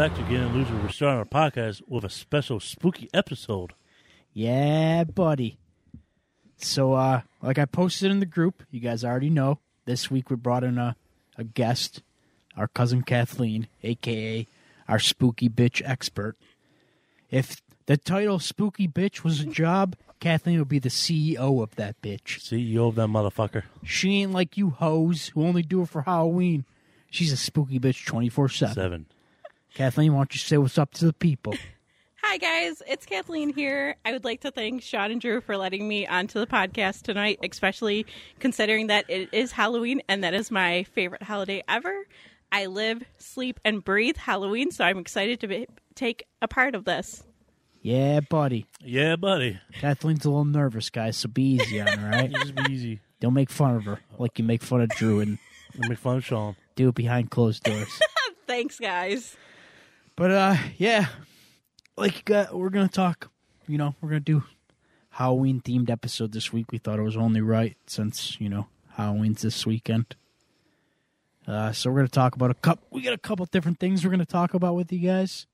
Back to Getting Loser. We're starting our podcast with a special spooky episode. Yeah, buddy. So, uh, like I posted in the group, you guys already know. This week we brought in a, a guest, our cousin Kathleen, aka our spooky bitch expert. If the title spooky bitch was a job, Kathleen would be the CEO of that bitch. CEO of that motherfucker. She ain't like you hoes who only do it for Halloween. She's a spooky bitch 24 7. Seven. Kathleen, why don't you say what's up to the people? Hi, guys. It's Kathleen here. I would like to thank Sean and Drew for letting me onto the podcast tonight, especially considering that it is Halloween and that is my favorite holiday ever. I live, sleep, and breathe Halloween, so I'm excited to be, take a part of this. Yeah, buddy. Yeah, buddy. Kathleen''s a little nervous, guys, so be easy on her, all right? Just be easy. Don't make fun of her like you make fun of Drew and Don't make fun of Sean. do it behind closed doors. Thanks, guys. But uh yeah. Like uh, we're gonna talk you know, we're gonna do Halloween themed episode this week. We thought it was only right since, you know, Halloween's this weekend. Uh so we're gonna talk about a couple we got a couple different things we're gonna talk about with you guys.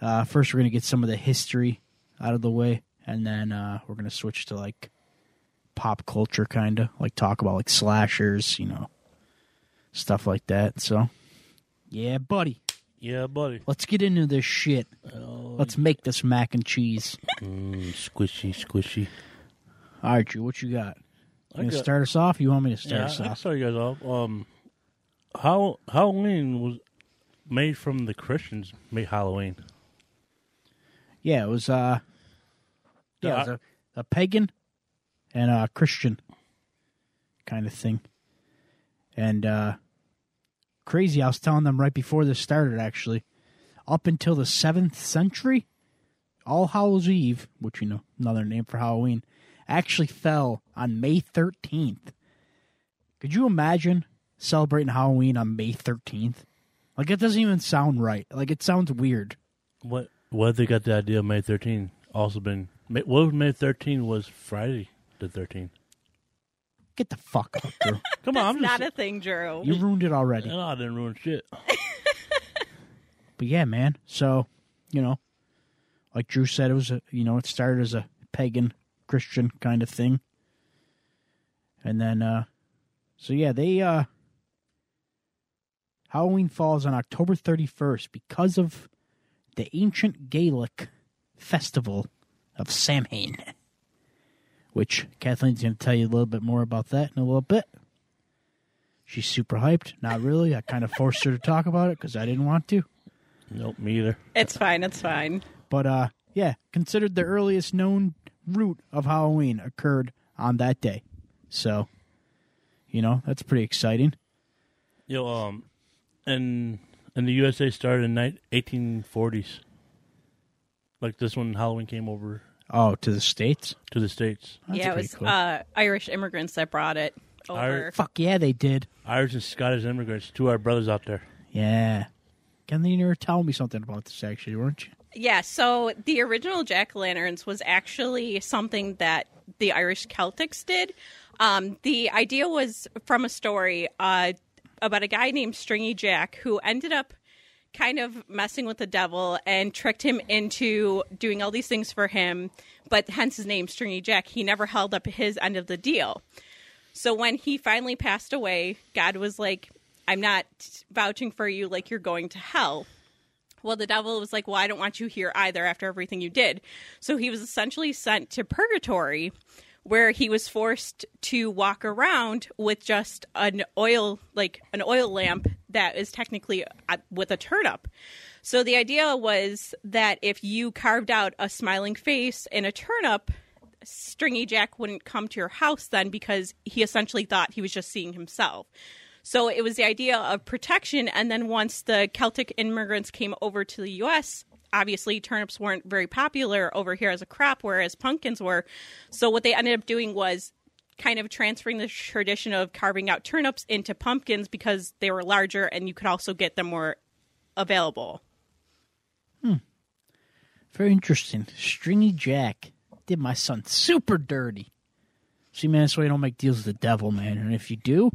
Uh first we're gonna get some of the history out of the way, and then uh we're gonna switch to like pop culture kinda. Like talk about like slashers, you know, stuff like that. So yeah, buddy. Yeah, buddy. Let's get into this shit. Oh, Let's make this mac and cheese. mm, squishy, squishy. All right, Drew, what you got? You I gonna got- start us off? You want me to start us I can off? start you guys off. Um, how Halloween was made from the Christians made Halloween. Yeah, it was uh yeah, it was a, a pagan and a Christian kind of thing. And uh crazy, I was telling them right before this started actually. Up until the seventh century, All Hallows Eve, which you know, another name for Halloween, actually fell on May thirteenth. Could you imagine celebrating Halloween on May thirteenth? Like it doesn't even sound right. Like it sounds weird. What? What they got the idea of May 13th? Also been what was May 13th was Friday the 13th. Get the fuck up, Drew. Come on, I'm just not a thing, Drew. You ruined it already. No, I didn't ruin shit. But yeah, man. So, you know, like Drew said, it was a you know, it started as a pagan Christian kind of thing. And then uh so yeah, they uh Halloween falls on October 31st because of the ancient Gaelic festival of Samhain. Which Kathleen's going to tell you a little bit more about that in a little bit. She's super hyped. Not really. I kind of forced her to talk about it because I didn't want to. Nope, me either. It's fine. It's fine. But uh yeah, considered the earliest known root of Halloween occurred on that day. So, you know, that's pretty exciting. Yo, um, and and the USA started in ni- 1840s. Like this when Halloween came over Oh, to the states? to the states. That's yeah, it pretty was cool. uh, Irish immigrants that brought it over. Fuck yeah, they did. Irish and Scottish immigrants, two of our brothers out there. Yeah. Can you were telling me something about this actually, weren't you? Yeah, so the original jack o' lanterns was actually something that the Irish Celtics did. Um, the idea was from a story uh, about a guy named Stringy Jack who ended up kind of messing with the devil and tricked him into doing all these things for him, but hence his name, Stringy Jack. He never held up his end of the deal. So when he finally passed away, God was like, I'm not vouching for you like you're going to hell. Well, the devil was like, Well, I don't want you here either after everything you did. So he was essentially sent to purgatory where he was forced to walk around with just an oil, like an oil lamp that is technically uh, with a turnip. So the idea was that if you carved out a smiling face and a turnip, Stringy Jack wouldn't come to your house then because he essentially thought he was just seeing himself. So it was the idea of protection. And then once the Celtic immigrants came over to the U.S., obviously turnips weren't very popular over here as a crop, whereas pumpkins were. So what they ended up doing was kind of transferring the tradition of carving out turnips into pumpkins because they were larger and you could also get them more available. Hmm. Very interesting. Stringy Jack did my son super dirty. See, man, that's why you don't make deals with the devil, man. And if you do,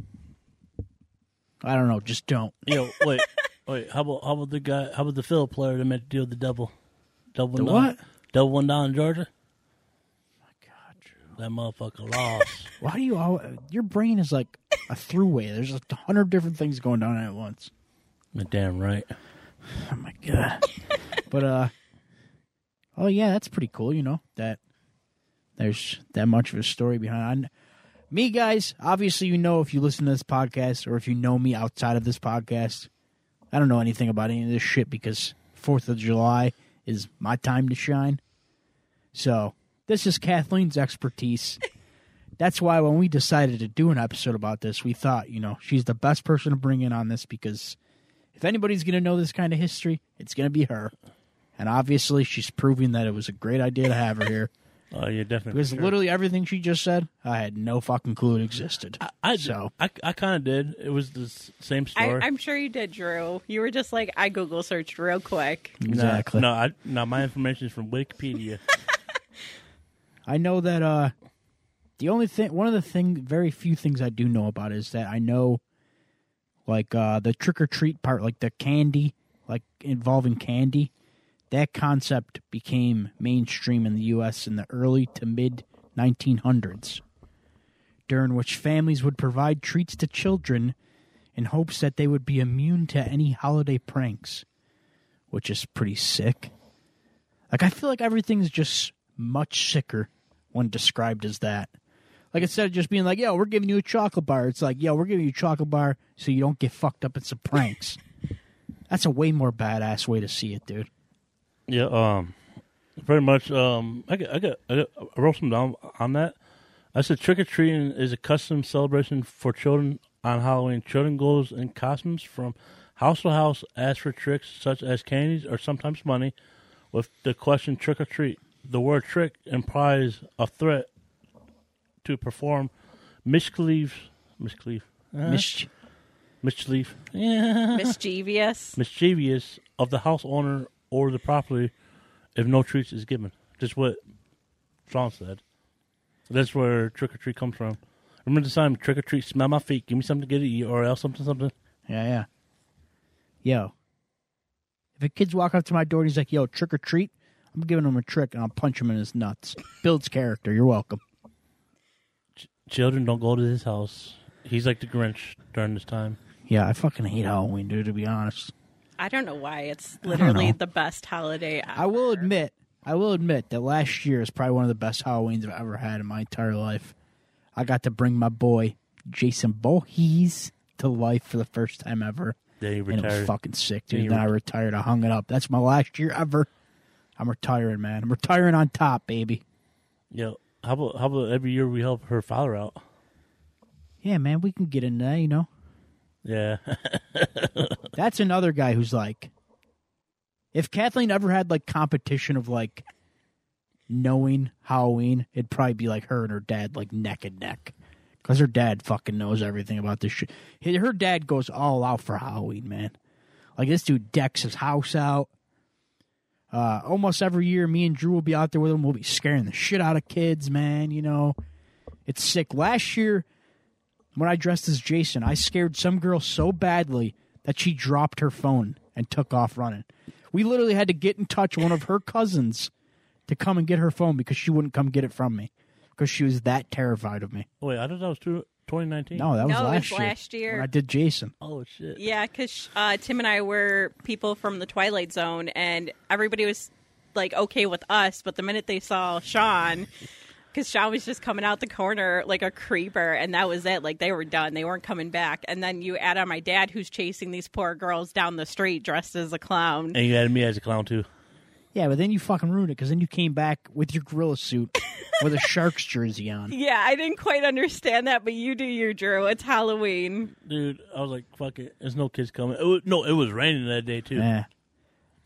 I don't know, just don't. Yo, wait, wait. How about how about the guy? How about the fiddle player that made the deal with the devil? Devil The went down- what? Devil went down in Georgia. That motherfucker lost. Why do you always, your brain is like a throughway. There's a hundred different things going on at once. You're damn right. Oh my god. but uh oh yeah, that's pretty cool, you know, that there's that much of a story behind me guys, obviously you know if you listen to this podcast or if you know me outside of this podcast, I don't know anything about any of this shit because 4th of July is my time to shine. So, this is Kathleen's expertise. That's why when we decided to do an episode about this, we thought, you know, she's the best person to bring in on this because if anybody's going to know this kind of history, it's going to be her. And obviously, she's proving that it was a great idea to have her here Oh, yeah, definitely. because for sure. literally everything she just said, I had no fucking clue it existed. I so I, I kind of did. It was the same I, story. I'm sure you did, Drew. You were just like, I Google searched real quick. exactly. No, I, no, my information is from Wikipedia. I know that uh the only thing one of the thing very few things I do know about is that I know like uh the trick or treat part like the candy like involving candy that concept became mainstream in the US in the early to mid 1900s during which families would provide treats to children in hopes that they would be immune to any holiday pranks which is pretty sick. Like I feel like everything's just much sicker when described as that. Like instead of just being like, "Yo, we're giving you a chocolate bar," it's like, "Yo, we're giving you a chocolate bar so you don't get fucked up in some pranks." That's a way more badass way to see it, dude. yeah, um, pretty much. Um, I got, I got, I got, I wrote some down on that. I said trick or treating is a custom celebration for children on Halloween. Children goes in costumes from house to house, ask for tricks such as candies or sometimes money, with the question trick or treat. The word trick implies a threat to perform mischief, mischief, uh, Mich- mischief, yeah, Mischievous. mischievous of the house owner or the property if no treats is given. Just what Sean said. That's where trick or treat comes from. Remember the time trick or treat, smell my feet, give me something to get to eat, or else something, something. yeah, yeah. Yo, if a kid's walk up to my door and he's like, "Yo, trick or treat," I'm giving him a trick and I'll punch him in his nuts. Builds character. You're welcome. Children don't go to his house. He's like the Grinch during this time. Yeah, I fucking hate Halloween, dude. To be honest. I don't know why. It's literally the best holiday ever. I will admit, I will admit that last year is probably one of the best Halloweens I've ever had in my entire life. I got to bring my boy Jason Voorhees to life for the first time ever, Yeah, he and it was fucking sick, Yeah, dude. you then I retired. I hung it up. That's my last year ever. I'm retiring, man. I'm retiring on top, baby. Yeah. How about how about every year we help her father out? Yeah, man. We can get into that, you know. Yeah. That's another guy who's like, if Kathleen ever had like competition of like knowing Halloween, it'd probably be like her and her dad like neck and neck, because her dad fucking knows everything about this shit. Her dad goes all out for Halloween, man. Like this dude decks his house out. Uh, almost every year, me and Drew will be out there with them. We'll be scaring the shit out of kids, man. You know, it's sick. Last year, when I dressed as Jason, I scared some girl so badly that she dropped her phone and took off running. We literally had to get in touch one of her cousins to come and get her phone because she wouldn't come get it from me because she was that terrified of me. Wait, I thought that was two- 2019. No, that was No, it last was year. last year. when I did Jason. Oh shit. Yeah, because uh, Tim and I were people from the Twilight Zone, and everybody was like okay with us. But the minute they saw Sean, because Sean was just coming out the corner like a creeper, and that was it. Like they were done; they weren't coming back. And then you add on my dad, who's chasing these poor girls down the street dressed as a clown. And you added me as a clown too. Yeah, but then you fucking ruined it because then you came back with your gorilla suit with a Sharks jersey on. Yeah, I didn't quite understand that, but you do your Drew. It's Halloween. Dude, I was like, fuck it. There's no kids coming. It was, no, it was raining that day, too. Yeah.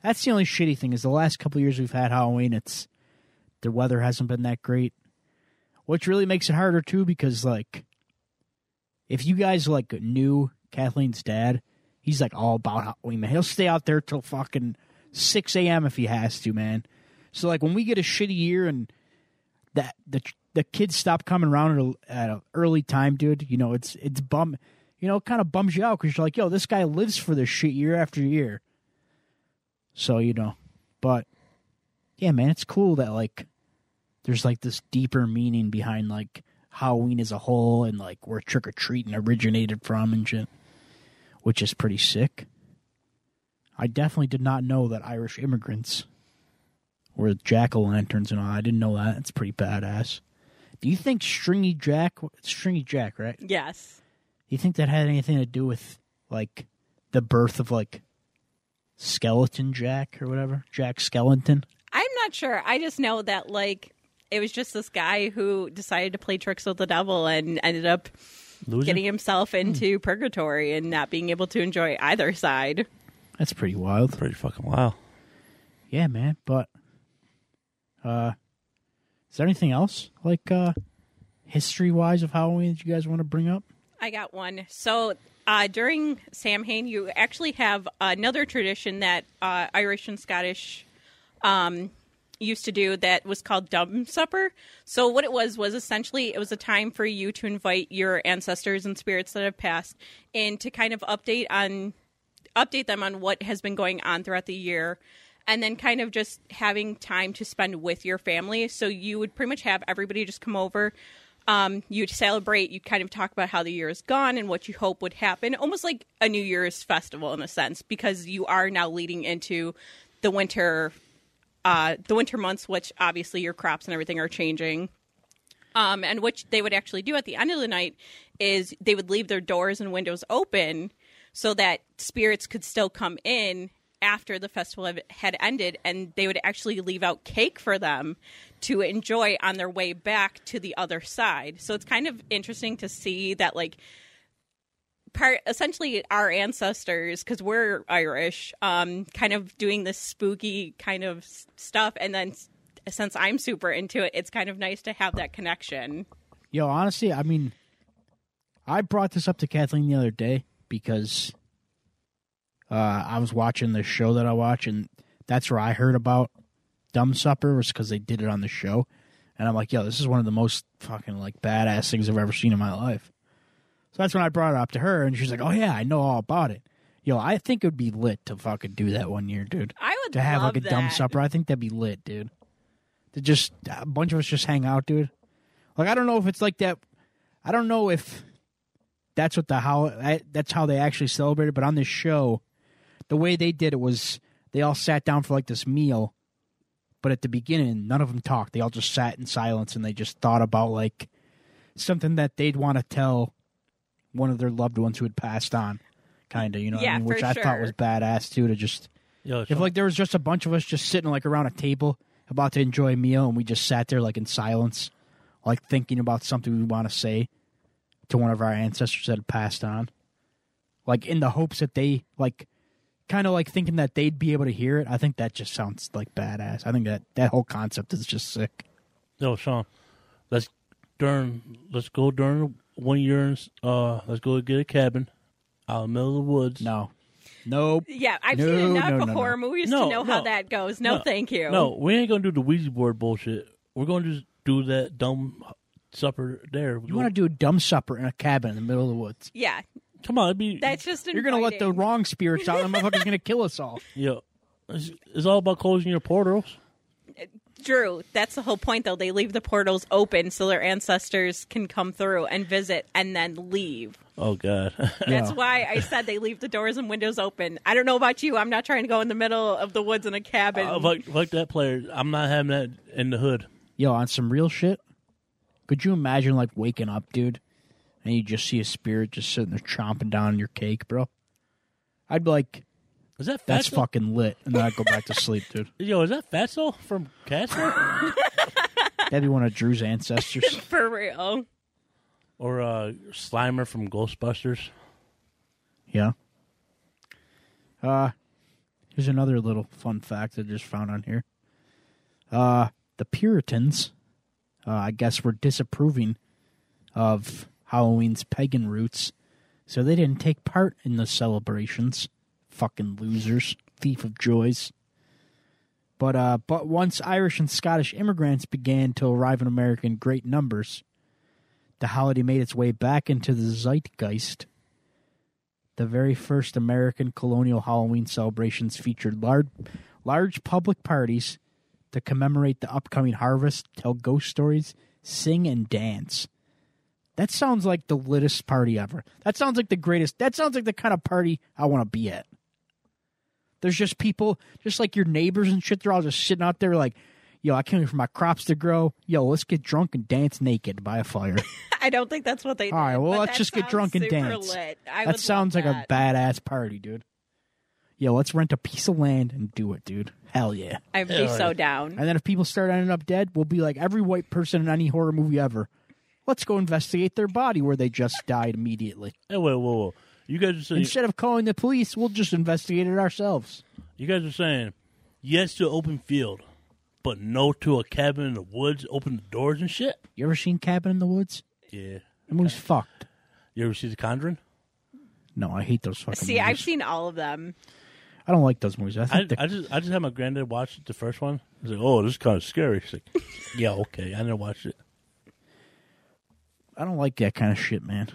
That's the only shitty thing is the last couple years we've had Halloween, it's the weather hasn't been that great. Which really makes it harder too because like if you guys like knew Kathleen's dad, he's like all about Halloween, man. He'll stay out there till fucking six AM if he has to, man. So like when we get a shitty year and that the the kids stop coming around at an early time, dude, you know, it's it's bum you know, it kind of bums you out because you're like, yo, this guy lives for this shit year after year. So, you know, but yeah, man, it's cool that like there's like this deeper meaning behind like Halloween as a whole and like where trick or treating originated from and shit, which is pretty sick. I definitely did not know that Irish immigrants were jack o' lanterns and all. I didn't know that. It's pretty badass. Do you think Stringy Jack, Stringy Jack, right? Yes. Do you think that had anything to do with like the birth of like Skeleton Jack or whatever? Jack Skeleton? I'm not sure. I just know that like it was just this guy who decided to play tricks with the devil and ended up Loser? getting himself hmm. into purgatory and not being able to enjoy either side. That's pretty wild. Pretty fucking wild. Yeah, man. But uh is there anything else like uh history wise of Halloween that you guys want to bring up? I got one. So uh, during Samhain, you actually have another tradition that uh, Irish and Scottish um, used to do that was called Dumb Supper. So what it was was essentially it was a time for you to invite your ancestors and spirits that have passed and to kind of update on update them on what has been going on throughout the year and then kind of just having time to spend with your family. So you would pretty much have everybody just come over. Um, you'd celebrate. You kind of talk about how the year is gone and what you hope would happen. Almost like a new year's festival in a sense because you are now leading into the winter uh, the winter months which obviously your crops and everything are changing. Um, and what they would actually do at the end of the night is they would leave their doors and windows open so that spirits could still come in after the festival had- ended and they would actually leave out cake for them to enjoy on their way back to the other side. So it's kind of interesting to see that like part essentially our ancestors because we're irish um kind of doing this spooky kind of stuff and then since i'm super into it it's kind of nice to have that connection. Yo, honestly, I mean I brought this up to Kathleen the other day because uh I was watching this show that I watch and that's where I heard about Dumb Supper was because they did it on the show. And I'm like, yo, this is one of the most fucking like badass things I've ever seen in my life. So that's when I brought it up to her, and she's like, "Oh yeah, I know all about it." Yo, I think it would be lit to fucking do that one year, dude. i would To have like a dumb supper, I think that'd be lit, dude. To just a bunch of us just hang out, dude. Like I don't know if it's like that. I don't know if that's what the how I, that's how they actually celebrated. But on this show, the way they did it was they all sat down for like this meal, but at the beginning, none of them talked. They all just sat in silence and they just thought about like something that they'd want to tell one of their loved ones who had passed on, kind of. You know, what Yeah, I mean? for which I thought was badass too. To just Yo, if Sean, like there was just a bunch of us just sitting like around a table about to enjoy a meal and we just sat there like in silence, like thinking about something we want to say to one of our ancestors that had passed on. Like in the hopes that they like kind of like thinking that they'd be able to hear it. I think that just sounds like badass. I think that that whole concept is just sick. yo, Sean, let's during let's go during one year. Uh, let's go get a cabin out in the middle of the woods. No. Nope. yeah i've No, seen enough no, no, horror no. movies No, to know how that goes no, thank you No, we ain't gonna do the Ouija board bullshit. We're gonna just do that dumb supper there. You want to do a dumb supper in a cabin in the middle of the woods. yeah Come on, it'd be that's just You're going to let the inviting. wrong spirits out and the motherfucker's going to kill us all. yeah. It's, it's all about closing your portals. Drew, that's the whole point, though. They leave the portals open so their ancestors can come through and visit and then leave. Oh God. That's Yeah. why I said they leave the doors and windows open. I don't know about you. I'm not trying to go in the middle of the woods in a cabin. Uh, like, like that player, I'm not having that in the hood. Yo, on some real shit, could you imagine like waking up, dude, and you just see a spirit just sitting there chomping down on your cake, bro? I'd be like, Is that that's fucking lit, and then I'd go back to sleep, dude. Yo, is that Fatso from Casper? That'd be one of Drew's ancestors. For real. Or uh, Slimer from Ghostbusters. Yeah. Uh, here's another little fun fact I just found on here. Uh, the Puritans, uh, I guess, were disapproving of Halloween's pagan roots, so they didn't take part in the celebrations. Fucking losers, thief of joys. But uh, but once Irish and Scottish immigrants began to arrive in America in great numbers, the holiday made its way back into the zeitgeist the very first American colonial Halloween celebrations featured large, large public parties to commemorate the upcoming harvest, tell ghost stories, sing, and dance. That sounds like the littest party ever. That sounds like the greatest. That sounds like the kind of party I want to be at. There's just people, just like your neighbors and shit. They're all just sitting out there like, yo, I can't wait for my crops to grow. Yo, let's get drunk and dance naked by a fire. I don't think that's what they did. All right, well, let's just get drunk and dance. Lit. That sounds like a badass party, dude. Yo, let's rent a piece of land and do it, dude. Hell yeah. I'd be so down. And then if people start ending up dead, we'll be like every white person in any horror movie ever. Let's go investigate their body where they just died immediately. Hey, wait, whoa, whoa. You guys are saying Instead of calling the police, we'll just investigate it ourselves. you guys are saying yes to open field, but no to a cabin in the woods. Open the doors and shit. You ever seen Cabin in the Woods? Yeah. That movie's fucked. You ever see The Conjuring? No, I hate those fucking See, movies. I've seen all of them. I don't like those movies. I I, think they're I just I just had my granddad watch the first one. He's like, "Oh, this is kind of scary." He's like, "Yeah, okay." I never watched it. I don't like that kind of shit, man.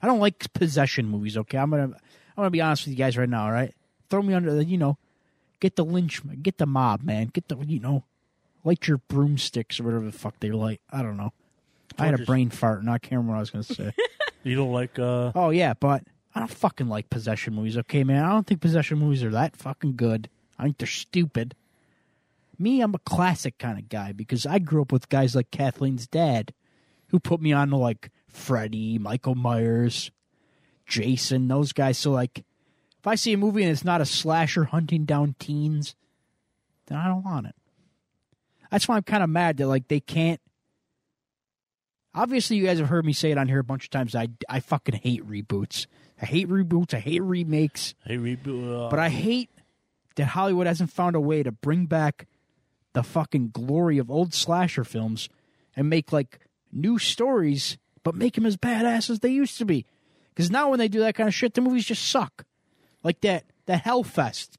I don't like possession movies. Okay, I'm gonna I'm gonna be honest with you guys right now. All right, throw me under the you know, get the lynch, get the mob, man, get the you know, light your broomsticks or whatever the fuck they light. I don't know. I had a Torches. brain fart and I can't remember what I was gonna say. You don't like uh oh yeah, but I don't fucking like possession movies. Okay, man, I don't think possession movies are that fucking good. I think they're stupid. Me, I'm a classic kind of guy because I grew up with guys like Kathleen's dad, who put me on to like Freddy, Michael Myers, Jason, those guys. So like, if I see a movie and it's not a slasher hunting down teens, then I don't want it. That's why I'm kind of mad that like they can't. Obviously, you guys have heard me say it on here a bunch of times. I I fucking hate reboots. I hate reboots. I hate remakes. hey reboot? Uh, But I hate that Hollywood hasn't found a way to bring back the fucking glory of old slasher films and make like new stories, but make them as badass as they used to be. Because now when they do that kind of shit, the movies just suck. Like that that Hellfest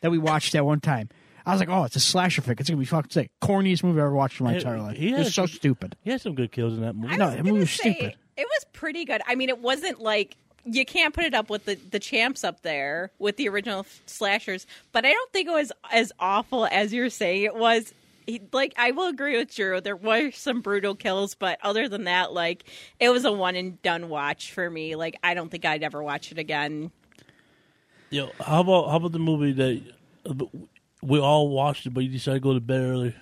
that we watched that one time. I was like, oh, it's a slasher fic. It's gonna be fucking sick. Corniest movie I ever watched in my Hey, entire life. he It was so some- stupid. he had some good kills in that movie. I No, was that gonna movie was say, stupid. It was pretty good. I mean, it wasn't like you can't put it up with the, the champs up there with the original slashers, but I don't think it was as awful as you're saying it was. He, like I will agree with Drew. There were some brutal kills, but other than that, like it was a one and done watch for me. Like I don't think I'd ever watch it again. Yo, how about how about the movie that uh, we all watched it, but you decided to go to bed early?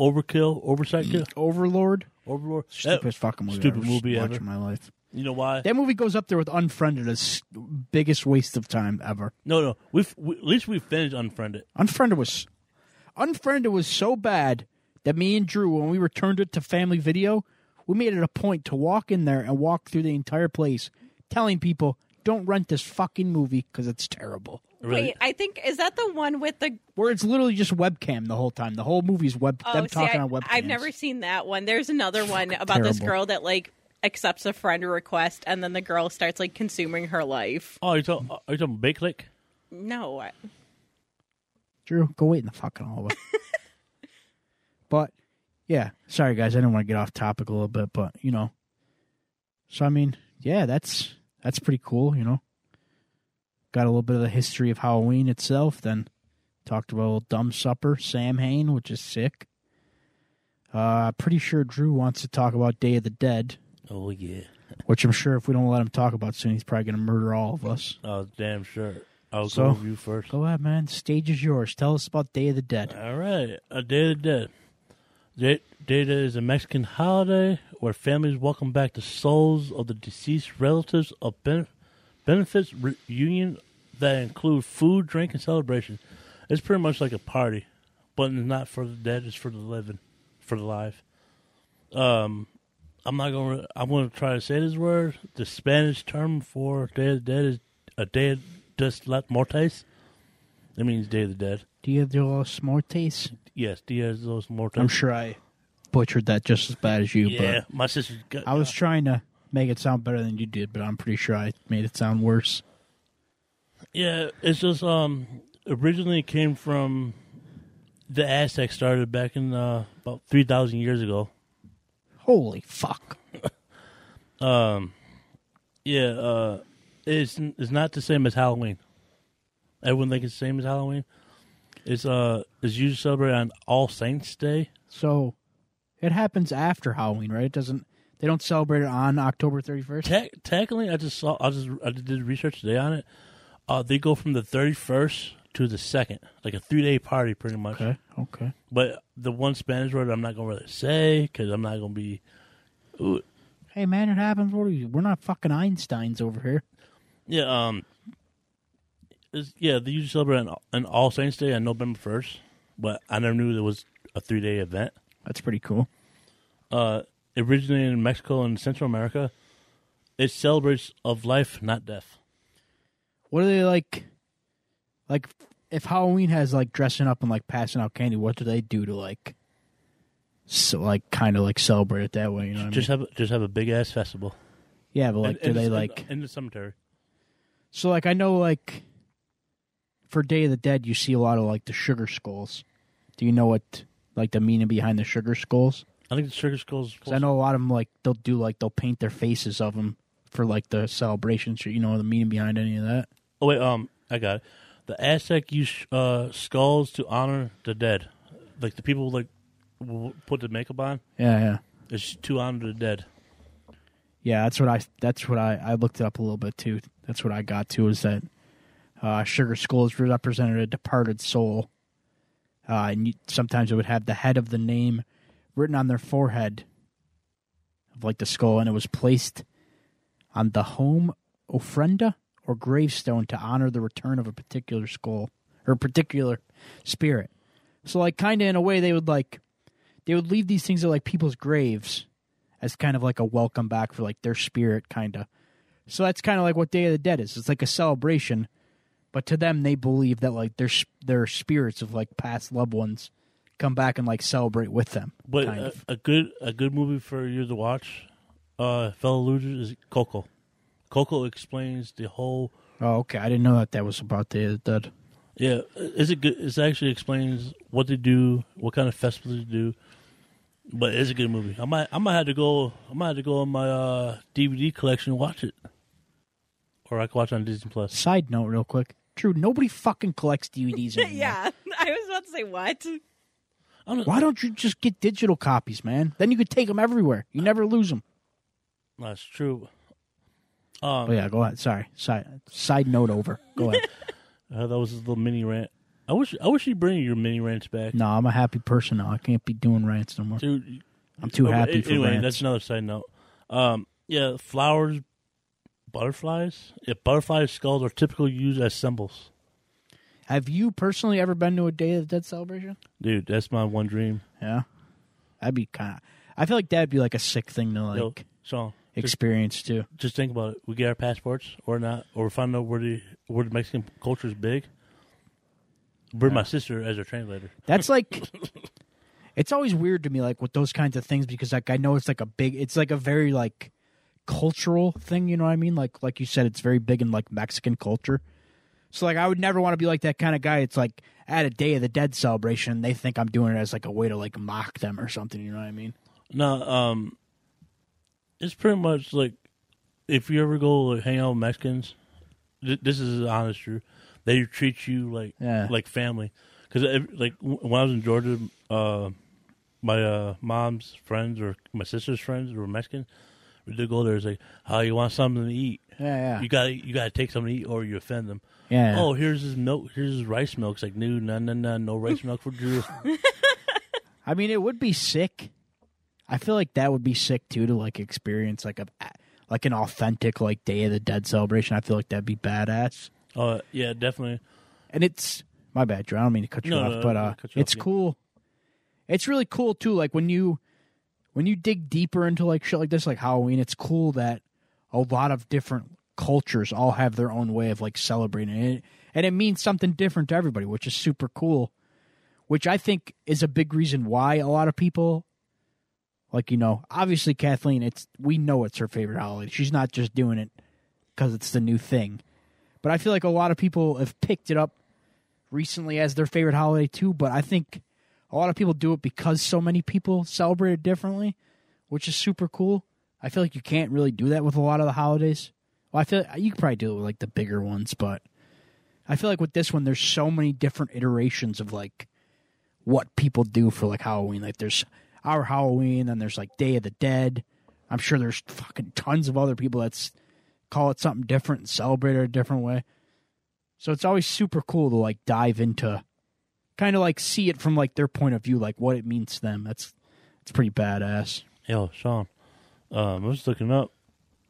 Overkill, Oversight Kill, Overlord, Overlord. stupidest fucking movie. stupid I've ever movie ever. in my life. You know why? That movie goes up there with Unfriended as biggest waste of time ever. no, no. We've, we at least we finished Unfriended. Unfriended was Unfriended was so bad that me and Drew, when we returned it to family video, we made it a point to walk in there and walk through the entire place, telling people, "Don't rent this fucking movie because it's terrible." Really? Wait, I think is that the one with the Where it's literally just webcam the whole time. The whole movie's web Oh, them see, talking I, on webcam. I've never seen that one. There's another one about this girl that like accepts a friend request and then the girl starts like consuming her life. Oh, you talking? Are you talking Bake Lick? No, I- Drew, go wait in the fucking hallway. but yeah, sorry guys, I didn't want to get off topic a little bit, but you know. So I mean, yeah, that's that's pretty cool, you know. Got a little bit of the history of Halloween itself, then talked about old dumb supper, Sam Hain, which is sick. Uh pretty sure Drew wants to talk about Day of the Dead, Oh yeah. which I'm sure if we don't let him talk about soon, he's probably gonna murder all of us. Oh damn sure. I'll So- go with you first. Go ahead, man. Stage is yours. Tell us about Day of the Dead. All right, a Day of the Dead. Day Day of the Dead is a Mexican holiday where families welcome back the souls of the deceased relatives of ben- benefits reunion that include food, drink, and celebration. It's pretty much like a party, but it's not for the dead; it's for the living, for the live. Um, I'm not gonna. I'm gonna try to say this word. The Spanish term for Day of the Dead is a Day of Dos Muertos. That means Day of the Dead. Dia de los Muertos. Yes, Dia de los Muertos. I'm sure I butchered that just as bad as you, Yeah, my sister. Got, but I was trying to make it sound better than you did, but I'm pretty sure I made it sound worse. Yeah, it's just um originally came from the Aztecs started back in uh, about three thousand years ago. Holy fuck. Um, yeah, uh, it's it's not the same as Halloween. Everyone thinks it's the same as Halloween. It's uh, it's usually celebrated on All Saints Day. So it happens after Halloween, right? It doesn't they don't celebrate it on October 31st? Te- technically, I just saw, I just I did research today on it. Uh, they go from the thirty first to the second, like a three day party, pretty much. Okay, okay. But the one Spanish word I'm not gonna really say because I'm not gonna be. Ooh, Hey man, it happens. What are you? We're not fucking Einsteins over here. Yeah, um, yeah, they usually celebrate an, an All Saints Day on November first, but I never knew there was a three day event. That's pretty cool. Uh, originated in Mexico and Central America, it celebrates of life, not death. What are they like? Like, if Halloween has like dressing up and like passing out candy, what do they do to like, so like kind of like celebrate it that way? You know, what Just I mean? have just have a big ass festival. yeah, but like, In- in do they the- like? in the cemetery? So like, I know like, for Day of the Dead, you see a lot of like the sugar skulls. Do you know what like the meaning behind the sugar skulls? I think the sugar skulls. 'Cause I know a lot of them like they'll do like they'll paint their faces of them for like the celebrations. You know the meaning behind any of that? Oh wait, um, I got it. The Aztec used uh, skulls to honor the dead, like the people like w- put the makeup on. Yeah, yeah. It's to honor the dead. Yeah, that's what I. That's what I. I looked it up a little bit too. That's what I got to is that uh, sugar skulls represented a departed soul, uh, and you, sometimes it would have the head of the name written on their forehead of like the skull, and it was placed on the home ofrenda or gravestone to honor the return of a particular skull or particular spirit. So, like, kind of in a way, they would like they would leave these things at like people's graves as kind of like a welcome back for like their spirit kind of so that's kind of like what day of the dead is it's like a celebration but to them they believe that like their their spirits of like past loved ones come back and like celebrate with them But kind a, of. a good a good movie for you to watch, uh, fellow losers, is Coco. Coco explains the whole. oh okay i didn't know that that was about the dead Yeah, is it good? It actually explains what they do, what kind of festivals they do. But it's a good movie. I might I might have to go. I might have to go on my uh, DVD collection and watch it, or I can watch it on Disney Plus. side note real quick true nobody fucking collects dvds anymore yeah, I was about to say what. Don't, why don't you just get digital copies man then you could take them everywhere you never lose them That's true. Um, oh yeah go ahead sorry side side note over go ahead uh, that was a little mini rant. I wish I wish you'd bring your mini rants back, no i'm a happy person now i can't be doing rants no more dude. i'm too Okay, happy for anyway, rants that's another side note. Um, yeah, flowers, butterflies. Yeah, butterfly skulls are typically used as symbols. Have you personally ever been to a Day of the Dead celebration? Dude, that's my one dream. Yeah, that'd be kind of. I feel like that'd be like a sick thing to like Yo, so just, experience too. just think about it. We get our passports or not, or we find out where the where the Mexican culture is big. Bring my sister as a translator. That's like. it's always weird to me, like with those kinds of things, because like I know it's like a big. It's like a very like cultural thing. You know what I mean? Like like you said, it's very big in like Mexican culture. So like I would never want to be like that kind of guy. It's like at a Day of the Dead celebration, they think I'm doing it as like a way to like mock them or something. You know what I mean? No, um, it's pretty much like if you ever go like hang out with Mexicans, th- this is honest truth. They treat you like Yeah. like family. Because like when I was in Georgia, uh, my uh, mom's friends or my sister's friends were Mexican. We did go there. It's like, "How you want something to eat? Yeah, yeah, You got you got to take something to eat, or you offend them." yeah. Oh, here's his milk. Here's his rice milk. It's like, no, no, no, no, no rice milk for Drew. I mean, it would be sick. I feel like that would be sick too to like experience like a like an authentic like Day of the Dead celebration. I feel like that'd be badass. uh, yeah, definitely. And it's my bad, Drew. I don't mean to cut you No, off, no, but uh, off it's again. cool. it's really cool too. Like when you when you dig deeper into like shit like this, like Halloween, it's cool that a lot of different cultures all have their own way of like celebrating it, and it means something different to everybody, which is super cool. Which I think is a big reason why a lot of people, like you know, obviously Kathleen, it's we know it's her favorite holiday. She's not just doing it because it's the new thing, but I feel like a lot of people have picked it up recently as their favorite holiday too. But I think a lot of people do it because so many people celebrate it differently, which is super cool. I feel like you can't really do that with a lot of the holidays. Well, I feel like you could probably do it with like the bigger ones, but I feel like with this one, there's so many different iterations of like what people do for like Halloween. Like there's our Halloween, then there's like Day of the Dead. I'm sure there's fucking tons of other people that's call it something different and celebrate it a different way. So it's always super cool to like dive into kind of like see it from like their point of view, like what it means to them. That's it's pretty badass. Yo, Sean, um, I was looking up.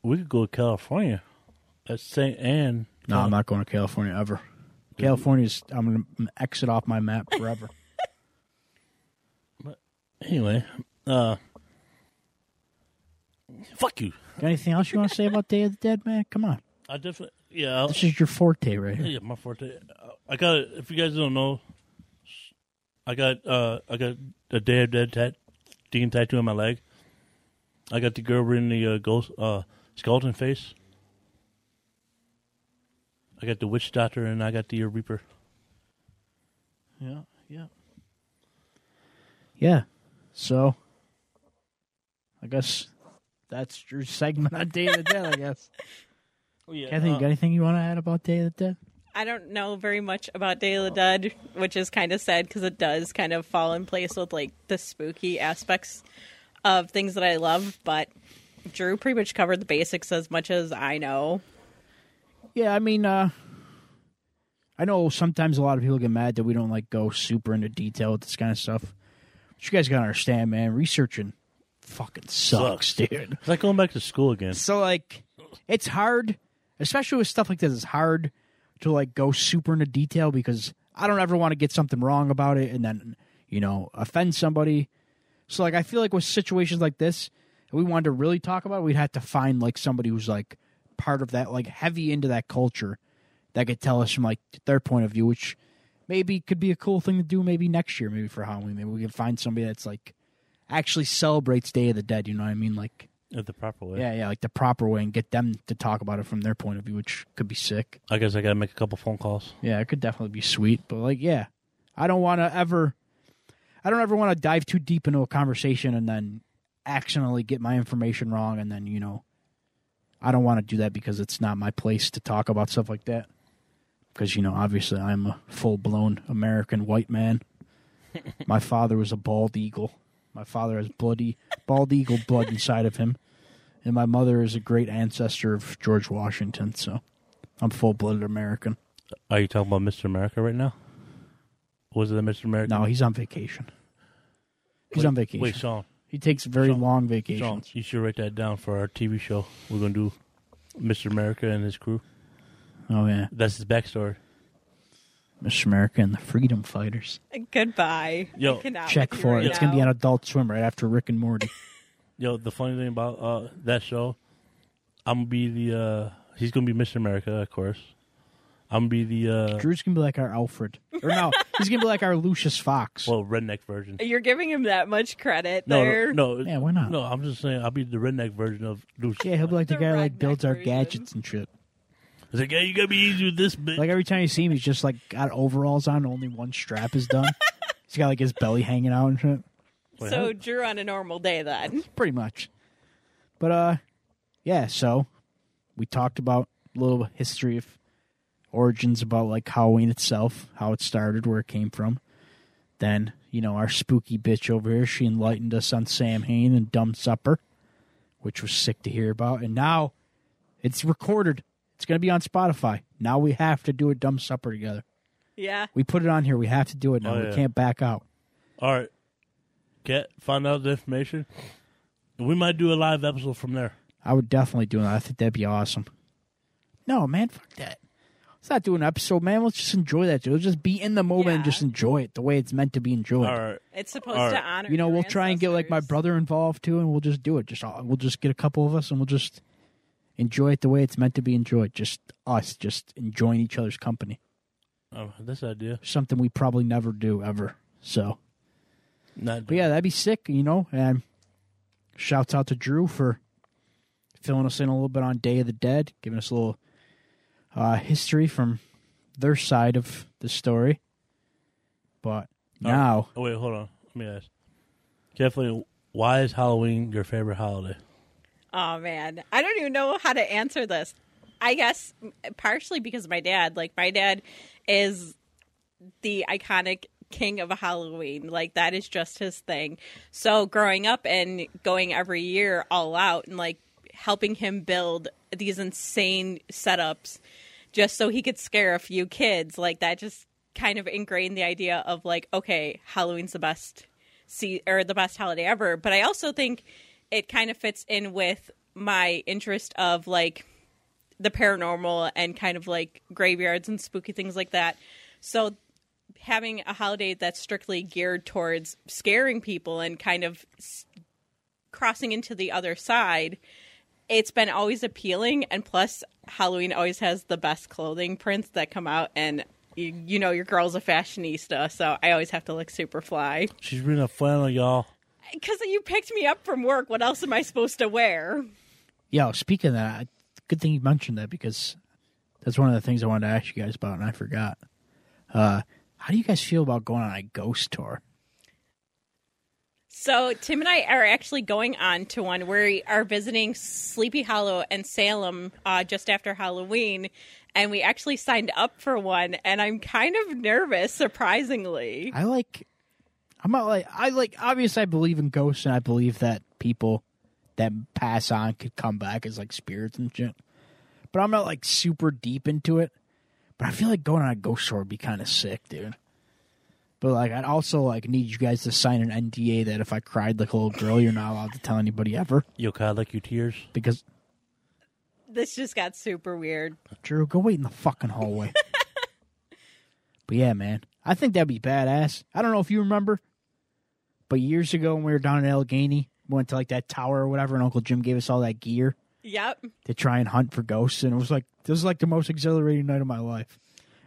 We could go to California at St. Anne. No, I'm not going to California ever. California's I'm gonna exit off my map forever. Anyway, uh, fuck you. Got anything else you want to say about Day of the Dead, man? Come on, I definitely, yeah, I'll, this is your forte right here. yeah, my forte. I got. If you guys don't know, I got. uh I got a Day of Dead tat, demon tattoo on my leg. I got the girl in the uh, ghost uh skeleton face. I got the witch doctor, and I got the reaper. Yeah, yeah, yeah. So, I guess that's your segment on Day of the Dead. I guess. Oh yeah, Kathy, you got anything you want to add about Day of the Dead? I don't know very much about Day of the Dead, which is kind of sad because it does kind of fall in place with like the spooky aspects of things that I love. But Drew pretty much covered the basics as much as I know. Yeah, I mean, uh I know sometimes a lot of people get mad that we don't like go super into detail with this kind of stuff. You guys gotta understand, man. Researching fucking sucks, Sucks. dude. It's like going back to school again. So like, it's hard, especially with stuff like this. It's hard to like go super into detail because I don't ever want to get something wrong about it and then you know offend somebody. So like, I feel like with situations like this, if we wanted to really talk about, it, we'd have to find like somebody who's like part of that, like heavy into that culture, that could tell us from like their point of view, which maybe could be a cool thing to do maybe next year, maybe for Halloween. Maybe we can find somebody that's like actually celebrates Day of the Dead. You know what I mean? Like the proper way. yeah, yeah, like the proper way, and get them to talk about it from their point of view, which could be sick. I guess I gotta make a couple phone calls. Yeah, it could definitely be sweet, but like, yeah, I don't want to ever, I don't ever want to dive too deep into a conversation and then accidentally get my information wrong, and then you know, I don't want to do that because it's not my place to talk about stuff like that. Because you know, obviously, I'm a full blown American white man. my father was a bald eagle. My father has bloody bald eagle blood inside of him, and my mother is a great ancestor of George Washington. So, I'm full blooded American. Are you talking about Mr. America right now? Was it a Mr. America? No, he's on vacation. He's Wait- on vacation. Wait, Sean. he takes very Sean- long Sean, vacations. you should write that down for our TV show. We're gonna do Mr. America and his crew. Oh yeah, That's his backstory. Mr. America and the Freedom Fighters. Goodbye. Yo, Check with you for right it. It's gonna be now. on Adult Swim right after Rick and Morty. Yo, the funny thing about uh, that show, I'm gonna be the. Uh, he's gonna be Mr. America, of course. I'm gonna be the. Uh, Drew's gonna be like our Alfred, or no, he's gonna be like our Lucius Fox. well, redneck version. You're giving him that much credit No, there. no, Yeah, why not? No, I'm just saying I'll be the redneck version of Lucius. yeah, he'll be like the, The guy who like redneck builds our gadgets and shit. It's like, yeah, you gotta be easy with this bitch. Like every time you see him, he's just like got overalls on, only one strap is done. he's got like his belly hanging out and shit. So how- Drew on a normal day then. pretty much. But uh, yeah. So we talked about a little history of origins about like Halloween itself, how it started, where it came from. Then you know our spooky bitch over here, she enlightened us on Sam Hain and Dumb Supper, which was sick to hear about. And now it's recorded. It's gonna be on Spotify. Now we have to do a Dumb Supper together. Yeah. We put it on here. We have to do it now. Oh, We can't back out. All right, get find out the information. We might do a live episode from there. I would definitely do that. I think that'd be awesome. No, man, fuck that. let's not do an episode, man. Let's just enjoy that. Dude. Let's just be in the moment and just enjoy it the way it's meant to be enjoyed. All right. It's supposed All to honor. You know, your we'll try and get like my brother involved too, and we'll just do it. Just uh, we'll just get a couple of us, and we'll just enjoy it the way it's meant to be enjoyed. Just us, just enjoying each other's company. Oh, this idea. Something we probably never do ever. So, Not. but yeah, that'd be sick. You know, and shouts out to Drew for filling us in a little bit on Day of the Dead, giving us a little uh, history from their side of the story. But now, Oh wait, hold on. Let me ask. Definitely. Why is Halloween your favorite holiday? Oh man, I don't even know how to answer this. I guess partially because my dad. Like my dad is the iconic king of Halloween. Like that is just his thing. So growing up and going every year all out and like helping him build these insane setups just so he could scare a few kids, like that just kind of ingrained the idea of like, okay, Halloween's the best see or the best holiday ever. But I also think it kind of fits in with my interest of like the paranormal and kind of like graveyards and spooky things like that. So having a holiday that's strictly geared towards scaring people and kind of s- crossing into the other side, it's been always appealing. And plus, Halloween always has the best clothing prints that come out. And you, you know, your girl's a fashionista, so I always have to look super fly. She's reading a flannel, y'all. Because you picked me up from work, what else am I supposed to wear? Yeah, speaking of that, good thing you mentioned that because that's one of the things I wanted to ask you guys about, and I forgot. Uh, how do you guys feel about going on a ghost tour? So Tim and I are actually going on to one where we are visiting Sleepy Hollow and Salem uh, just after Halloween, and we actually signed up for one. And I'm kind of nervous, surprisingly. I like. I'm not like I like. Obviously, I believe in ghosts, and I believe that people that pass on could come back as like spirits and shit. But I'm not like super deep into it. But I feel like going on a ghost tour would be kind of sick, dude. But like, I'd also like need you guys to sign an NDA that if I cried like a little girl, you're not allowed to tell anybody ever Yo, can I like your tears? because This just got super weird. Drew, go wait in the fucking hallway. but yeah, man, I think that'd be badass. I don't know if you remember, but years ago when we were down in Allegheny, we went to like that tower or whatever, and Uncle Jim gave us all that gear Yep. to try and hunt for ghosts, and it was like this was like the most exhilarating night of my life.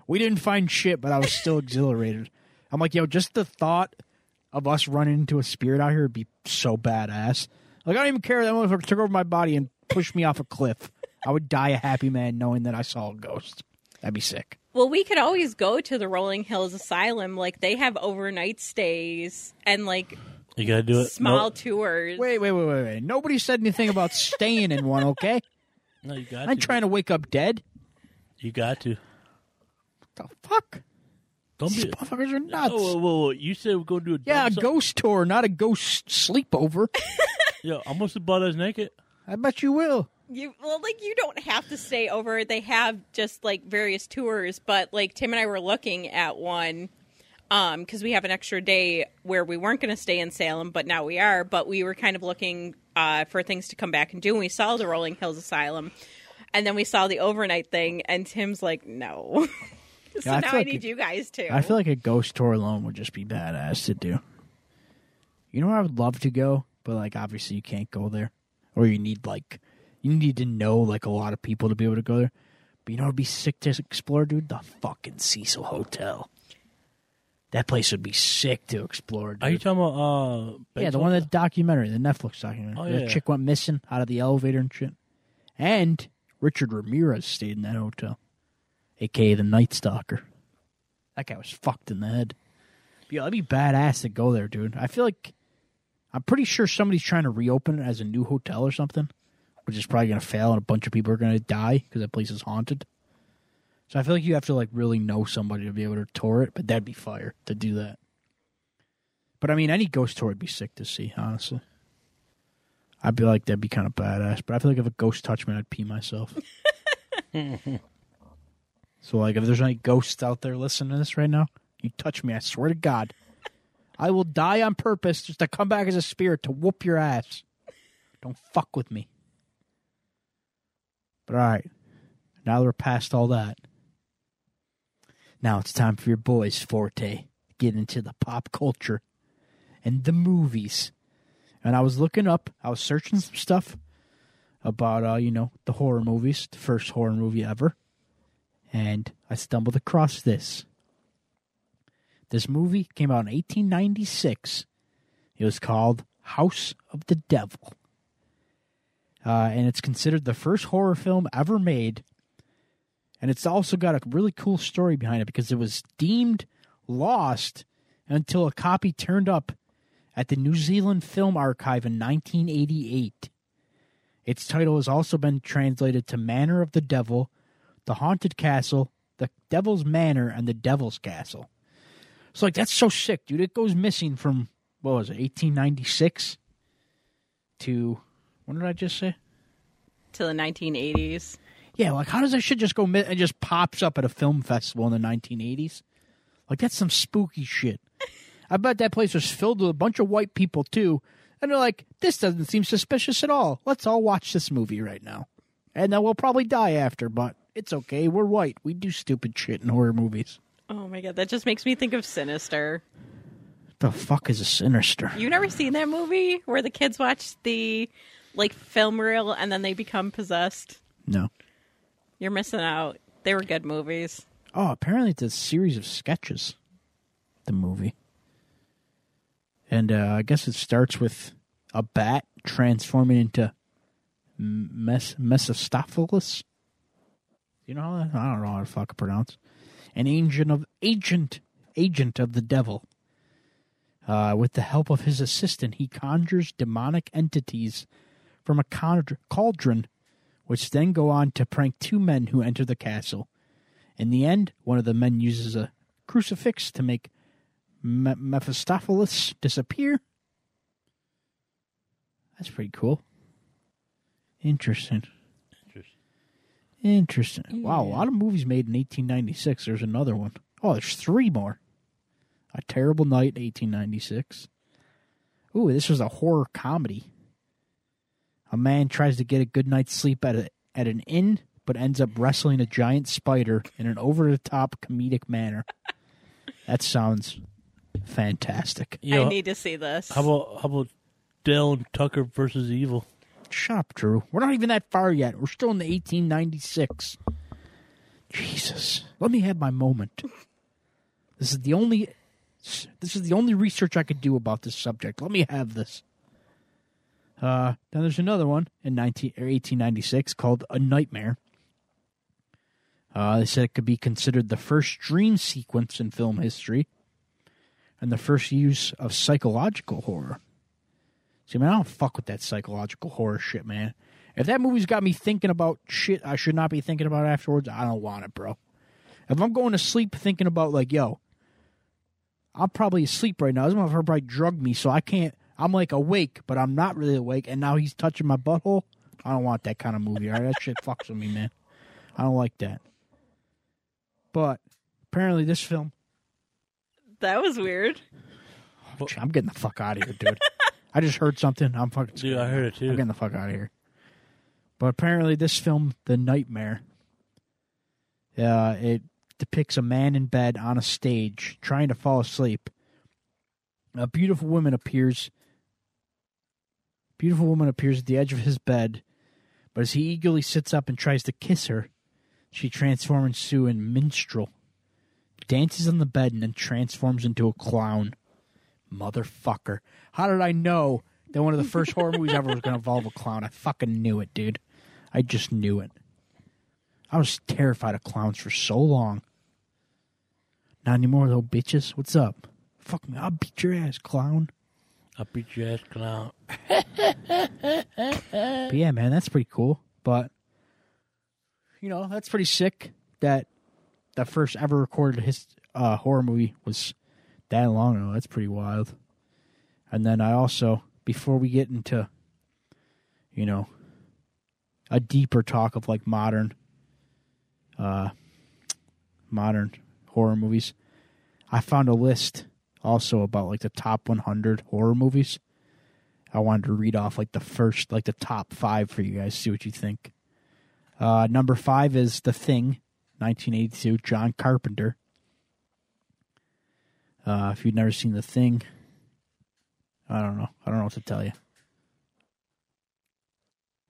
We didn't find shit, but I was still exhilarated. I'm like, yo, just the thought of us running into a spirit out here would be so badass. Like I don't even care that motherfucker took over my body and pushed me off a cliff. I would die a happy man knowing that I saw a ghost. That'd be sick. Well, we could always go to the Rolling Hills Asylum. Like they have overnight stays and like You gotta do it. small No, tours. Wait, wait, wait, wait, wait. Nobody said anything about staying in one, okay? no, you got to I'm to. trying to wake up dead. You got to. What The fuck? Don't These be. motherfuckers are oh, nuts. Oh, whoa, whoa, whoa. You said we're gonna do a yeah, a dump ghost tour, not a ghost sleepover. Yo, I'm gonna see butt as naked. I bet you will. You well, like you don't have to stay over. They have just like various tours, but like Tim and I were looking at one um because we have an extra day where we weren't going to stay in Salem, but now we are. But we were kind of looking uh for things to come back and do. And we saw the Rolling Hills Asylum, and then we saw the overnight thing, and Tim's like, "No." so Yeah, now I like need it- you guys to. I feel like a ghost tour alone would just be badass to do. You know where I would love to go, but like obviously you can't go there, or you need like you need to know like a lot of people to be able to go there. But you know, it'd be sick to explore, dude. The fucking Cecil Hotel. That place would be sick to explore. Dude. Are you talking about? Uh, yeah, the one that documentary, the Netflix documentary. Oh, the yeah. chick went missing out of the elevator and shit. And Richard Ramirez stayed in that hotel, aka the Night Stalker. That guy was fucked in the head. But, yeah, that'd be badass to go there, dude. I feel like I'm pretty sure somebody's trying to reopen it as a new hotel or something, which is probably gonna fail, and a bunch of people are gonna die because that place is haunted. So I feel like you have to like really know somebody to be able to tour it, but that'd be fire to do that. But I mean, any ghost tour would be sick to see, honestly. I'd be like, that'd be kind of badass. But I feel like if a ghost touched me, I'd pee myself. so, like, if there's any ghosts out there listening to this right now, you touch me, I swear to God, I will die on purpose just to come back as a spirit to whoop your ass. Don't fuck with me. All right, now that we're past all that, Now it's time for your boys, Forte. Get into the pop culture and the movies. And I was looking up, I was searching some stuff about, uh, you know, the horror movies, the first horror movie ever. And I stumbled across this. This movie came out in 1896. It was called House of the Devil. Uh, and it's considered the first horror film ever made. And it's also got a really cool story behind it because it was deemed lost until a copy turned up at the New Zealand Film Archive in 1988. Its title has also been translated to Manor of the Devil, The Haunted Castle, The Devil's Manor, and The Devil's Castle. So, like, that's so sick, dude. It goes missing from, what was it, 1896 to, when did I just say? To the 1980s. Yeah, like, how does that shit just go, mi- it just pops up at a film festival in the 1980s? Like, that's some spooky shit. I bet that place was filled with a bunch of white people, too. And they're like, this doesn't seem suspicious at all. Let's all watch this movie right now. And then we'll probably die after, but it's okay. We're white. We do stupid shit in horror movies. Oh my god, that just makes me think of Sinister. The fuck is a sinister? You never seen that movie where the kids watch the like film reel and then they become possessed? No. You're missing out. They were good movies. Oh, apparently it's a series of sketches. The movie. And uh, I guess it starts with a bat transforming into Mes- Mesostophilus. You know, how that- I don't know how to fucking pronounce. An agent of agent agent of the devil. Uh, with the help of his assistant, he conjures demonic entities from a cauldron, which then go on to prank two men who enter the castle. In the end, one of the men uses a crucifix to make Me- Mephistopheles disappear. That's pretty cool. Interesting. Interesting. Wow, a lot of movies made in 1896. There's another one. Oh, there's three more. A Terrible Night, 1896. Ooh, this was a horror comedy. A man tries to get a good night's sleep at a, at an inn, but ends up wrestling a giant spider in an over the top comedic manner. that sounds fantastic. Yo, I need to see this. how about how about Dale and Tucker versus Evil? Shut up, Drew. We're not even that far yet. We're still in the 1896. Jesus. Let me have my moment. This is the only this is the only research I could do about this subject. Let me have this. Uh, then there's another one in 19 or 1896 called A Nightmare. Uh, they said it could be considered the first dream sequence in film history and the first use of psychological horror. See, man, I don't fuck with that psychological horror shit, man. If that movie's got me thinking about shit I should not be thinking about afterwards, I don't want it, bro. If I'm going to sleep thinking about like, yo, I'm probably asleep right now. This motherfucker probably drugged me, so I can't. I'm like awake, but I'm not really awake, and now he's touching my butthole. I don't want that kind of movie. All right, that shit fucks with me, man. I don't like that. But apparently, this film, that was weird. I'm getting the fuck out of here, dude. I just heard something. I'm fucking. Dude, I heard it too. I'm getting the fuck out of here. But apparently, this film, The Nightmare, uh, it depicts a man in bed on a stage trying to fall asleep. A beautiful woman appears. Beautiful woman appears at the edge of his bed, but as he eagerly sits up and tries to kiss her, she transforms Sue in minstrel, dances on the bed, and then transforms into a clown. Motherfucker! How did I know that one of the first horror movies ever was going to involve a clown? I fucking knew it, dude. I just knew it. I was terrified of clowns for so long. Not anymore, though, bitches. What's up? Fuck me. I'll beat your ass, clown. I'll beat your ass clown. But yeah, man, that's pretty cool. But you know, that's pretty sick that the first ever recorded his uh, horror movie was that long ago. That's pretty wild. And then I also, before we get into, you know, a deeper talk of like modern, uh, modern horror movies, I found a list also about like the top 100 horror movies. I wanted to read off like the first, like the top five for you guys. See what you think. Uh, number five is The Thing, 1982, John Carpenter. Uh, if you've never seen The Thing, I don't know. I don't know what to tell you.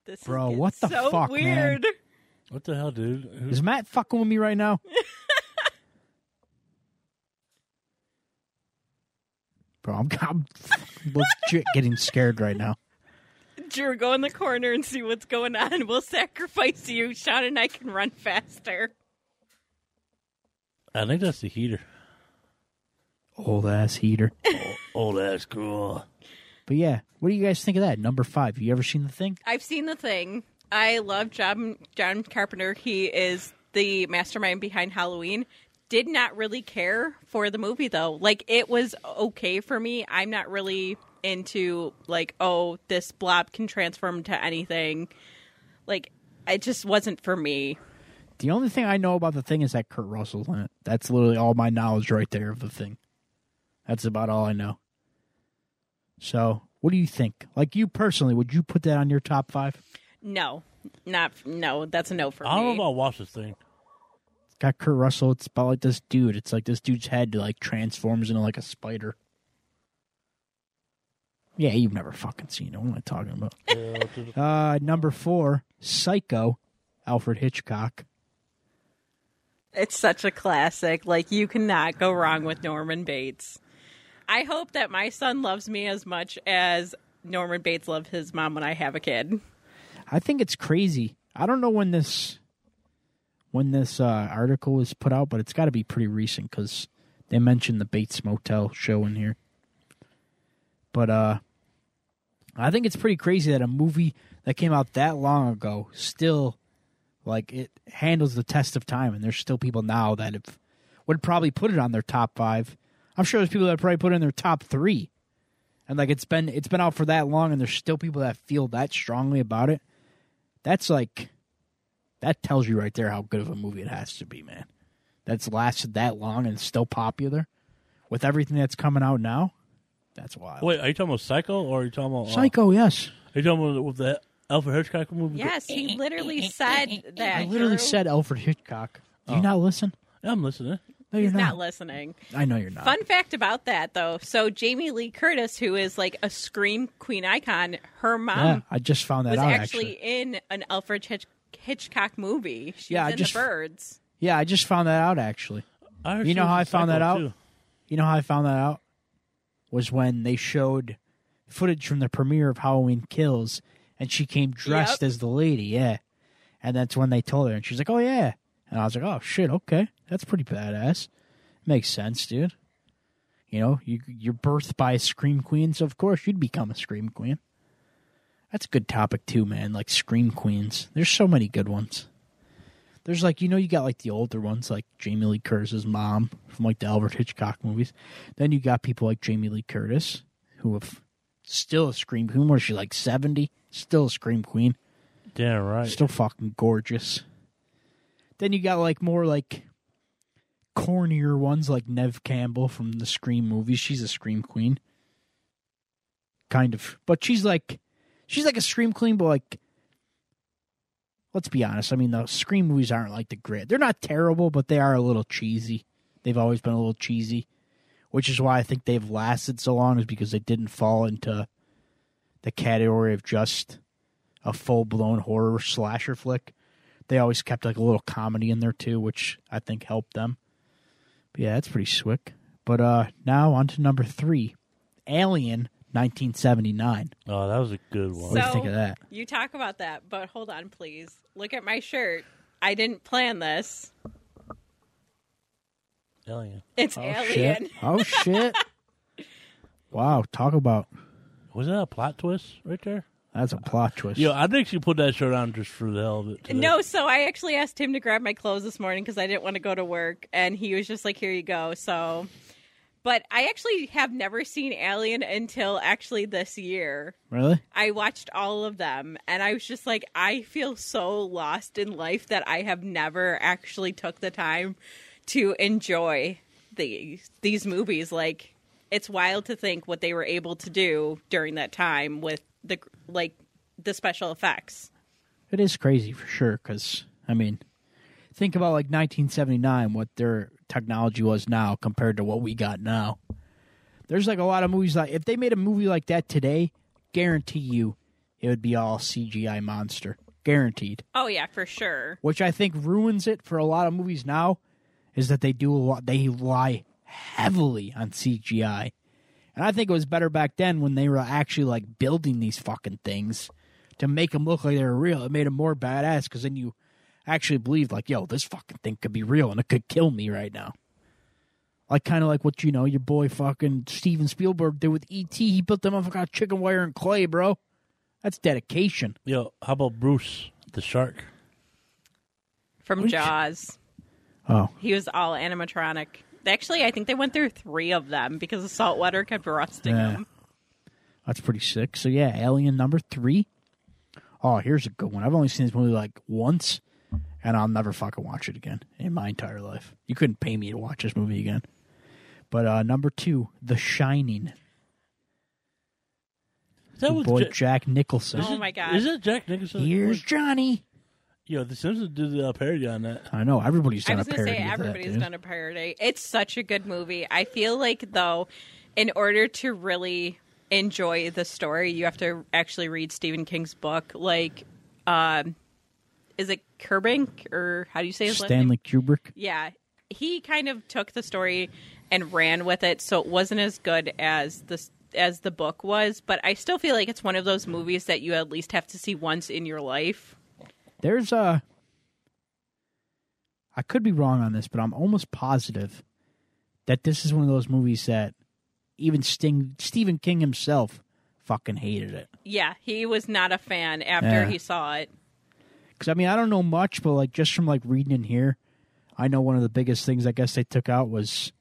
This Bro, getting what the so fuck, man? weird. What the hell, dude? Who- Is Matt fucking with me right now? Bro, I'm, I'm legit getting scared right now. Drew, go in the corner and see what's going on. We'll sacrifice you. Sean and I can run faster. I think that's the heater. Old ass heater. Oh, that's cool. But yeah, what do you guys think of that? Number five. You ever seen the thing? I've seen the thing. I love John John Carpenter. He is the mastermind behind Halloween. Did not really care for the movie though. Like it was okay for me. I'm not really into like oh this blob can transform to anything. Like it just wasn't for me. The only thing I know about the thing is that Kurt Russell's in it. That's literally all my knowledge right there of the thing. That's about all I know. So, what do you think? Like you personally, would you put that on your top five? No, not no. That's a no for I don't know me. about watch this thing. It's got Kurt Russell. It's about like this dude. It's like this dude's head like transforms into like a spider. Yeah, you've never fucking seen it. What am I talking about? Yeah, Uh, number four, Psycho, Alfred Hitchcock. It's such a classic. Like you cannot go wrong with Norman Bates. I hope that my son loves me as much as Norman Bates loved his mom when I have a kid. I think it's crazy. I don't know when this when this uh, article was put out, but it's got to be pretty recent because they mentioned the Bates Motel show in here. But uh, I think it's pretty crazy that a movie that came out that long ago still like it handles the test of time, and there's still people now that have would probably put it on their top five. I'm sure there's people that probably put it in their top three, and like it's been it's been out for that long, and there's still people that feel that strongly about it. That's like that tells you right there how good of a movie it has to be, man. That's lasted that long and still popular with everything that's coming out now. That's wild. Wait, are you talking about Psycho or are you talking about uh, Psycho, yes. Are you talking about the Alfred Hitchcock movie? Yes, he literally said that. I literally Drew. said Alfred Hitchcock. Do you Oh. not listen? Yeah, I'm listening. No, you're He's not not. listening. I know you're not. Fun fact about that, though. So Jamie Lee Curtis, who is like a scream queen icon, her mom yeah, I just found that was out. actually, Actually, in an Alfred Hitch- Hitchcock movie. She Yeah, was I in just- The Birds. yeah, I just found that out. Actually, I You know how I found that out? too. you know how I found that out was when they showed footage from the premiere of Halloween Kills, and she came dressed Yep. as the lady. Yeah, and that's when they told her, and she's like, "Oh yeah," and I was like, "Oh shit, okay, that's pretty badass. Makes sense, dude." You know, you you're birthed by a scream queen, so of course you'd become a scream queen. That's a good topic too, man. Like scream queens. There's so many good ones. There's like you know you got like the older ones like Jamie Lee Curtis's mom from like the Albert Hitchcock movies. Then you got people like Jamie Lee Curtis who have still a scream queen. What is she like seventy? Still a scream queen. Yeah, right. Still fucking gorgeous. Then you got like more like cornier ones like Neve Campbell from the Scream movies. She's a scream queen. Kind of. But she's like she's like a scream queen, but like let's be honest. I mean the Scream movies aren't like the great they're not terrible, but they are a little cheesy. They've always been a little cheesy. Which is why I think they've lasted so long, is because they didn't fall into the category of just a full blown horror slasher flick. They always kept like a little comedy in there too, which I think helped them. But yeah, that's pretty slick. But uh now on to number three. Alien nineteen seventy nine. Oh, that was a good one. What do you think of that? You talk about that, but hold on, please. Look at my shirt. I didn't plan this. Alien. It's Oh Alien. shit. Oh shit. wow, talk about Was that a plot twist right there? that's a plot twist. Yeah, I think she put that shirt on just for the hell of it. today. No, so I actually asked him to grab my clothes this morning because I didn't want to go to work, and he was just like, "Here you go." So, but I actually have never seen Alien until actually this year. Really? I watched all of them, and I was just like, I feel so lost in life that I have never actually took the time to enjoy these these movies. Like, it's wild to think what they were able to do during that time with the like the special effects. It is crazy for sure. Because I mean, think about like 1979, what their technology was now compared to what we got now. There's like a lot of movies like if they made a movie like that today, guarantee you it would be all CGI monster. Guaranteed. Oh yeah, for sure. Which I think ruins it for a lot of movies now is that they do a lot they rely heavily on CGI. And I think it was better back then when they were actually like building these fucking things to make them look like they were real. It made them more badass because then you actually believed like, yo, this fucking thing could be real and it could kill me right now. Like kind of like what you know your boy fucking Steven Spielberg did with ET. He built them up like chicken wire and clay, bro. That's dedication. Yo, how about Bruce the shark? From Which- Jaws. Oh, He was all animatronic. Actually, I think they went through three of them because the salt water kept rusting Yeah. them. that's pretty sick. So yeah, Alien number three. Oh, here's a good one. I've only seen this movie like once, and I'll never fucking watch it again in my entire life. You couldn't pay me to watch this movie again. But uh number two, The Shining. That Your was boy Ja- Jack Nicholson. Oh my god. Is it Jack Nicholson? Here's Johnny. Yo, The Simpsons did a parody on that. I know everybody's I done a was gonna parody say of that, everybody's dude. done a parody. It's such a good movie. I feel like though, in order to really enjoy the story, you have to actually read Stephen King's book. Like, um, is it Kerbink or how do you say his? Stanley Kubrick. Yeah, he kind of took the story and ran with it, so it wasn't as good as the as the book was. But I still feel like it's one of those movies that you at least have to see once in your life. There's a. I could be wrong on this, but I'm almost positive that this is one of those movies that even Sting, Stephen King himself fucking hated it. Yeah, he was not a fan after Yeah. he saw it. Because I mean, I don't know much, but like just from like reading in here, I know one of the biggest things I guess they took out was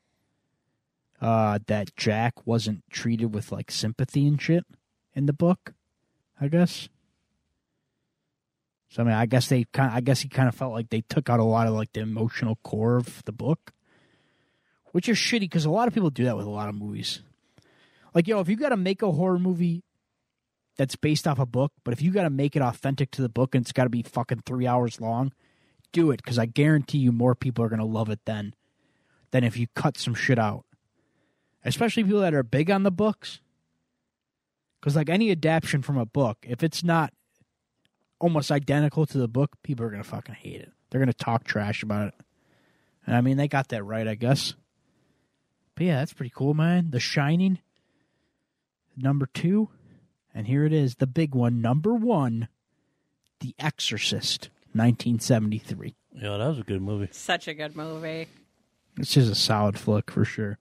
uh, that Jack wasn't treated with like sympathy and shit in the book. I guess. So I mean, I guess they kind. I guess he kind of felt like they took out a lot of like the emotional core of the book, which is shitty because a lot of people do that with a lot of movies. Like yo, if you got to make a horror movie that's based off a book, but if you got to make it authentic to the book and it's got to be fucking three hours long, do it because I guarantee you more people are gonna love it then than if you cut some shit out. Especially people that are big on the books. Because like any adaptation from a book, if it's not almost identical to the book, people are gonna fucking hate it. They're gonna talk trash about it. And I mean, they got that right, I guess. But yeah, that's pretty cool, man. The Shining, number two, and here it is, the big one, number one, The Exorcist, 1973. Yeah, that was a good movie. Such a good movie. It's just a solid flick for sure.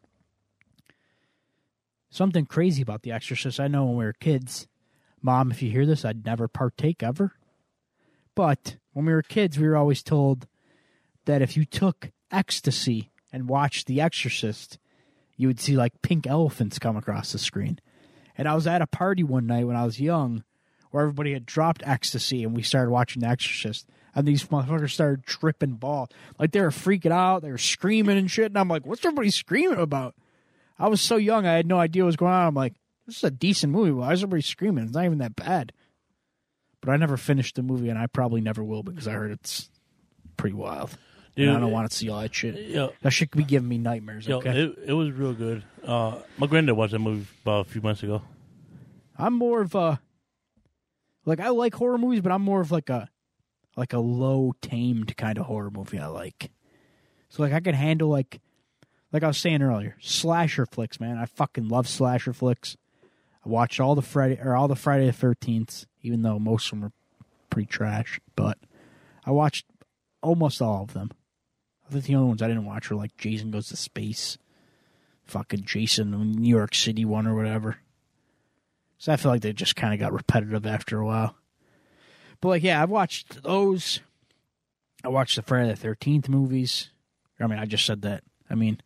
Something crazy about The Exorcist. I know when we were kids, Mom, if you hear this, I'd never partake ever. But when we were kids, we were always told that if you took ecstasy and watched The Exorcist, you would see like pink elephants come across the screen. And I was at a party one night when I was young where everybody had dropped ecstasy and we started watching The Exorcist. And these motherfuckers started tripping ball. Like they were freaking out, they were screaming and shit. And I'm like, what's everybody screaming about? I was so young, I had no idea what was going on. I'm like, this is a decent movie. Why is everybody screaming? It's not even that bad. But I never finished the movie, and I probably never will because I heard it's pretty wild. Dude, and I don't want to see all that shit. Yo, That shit could be giving me nightmares. yo, Okay, it, it was real good. Uh, my granddad watched that movie about a few months ago. I'm more of a like I like horror movies, but I'm more of like a like a low tamed kind of horror movie. I like. So like I can handle like like I was saying earlier, slasher flicks, man. I fucking love slasher flicks. I watched all the Friday or all the Friday the Thirteenth, even though most of them are pretty trash. But I watched almost all of them. I think the only ones I didn't watch were like Jason Goes to Space, fucking Jason New York City one or whatever. So I feel like they just kind of got repetitive after a while. But like, yeah, I've watched those. I watched the Friday the Thirteenth movies. I mean, I just said that. I mean,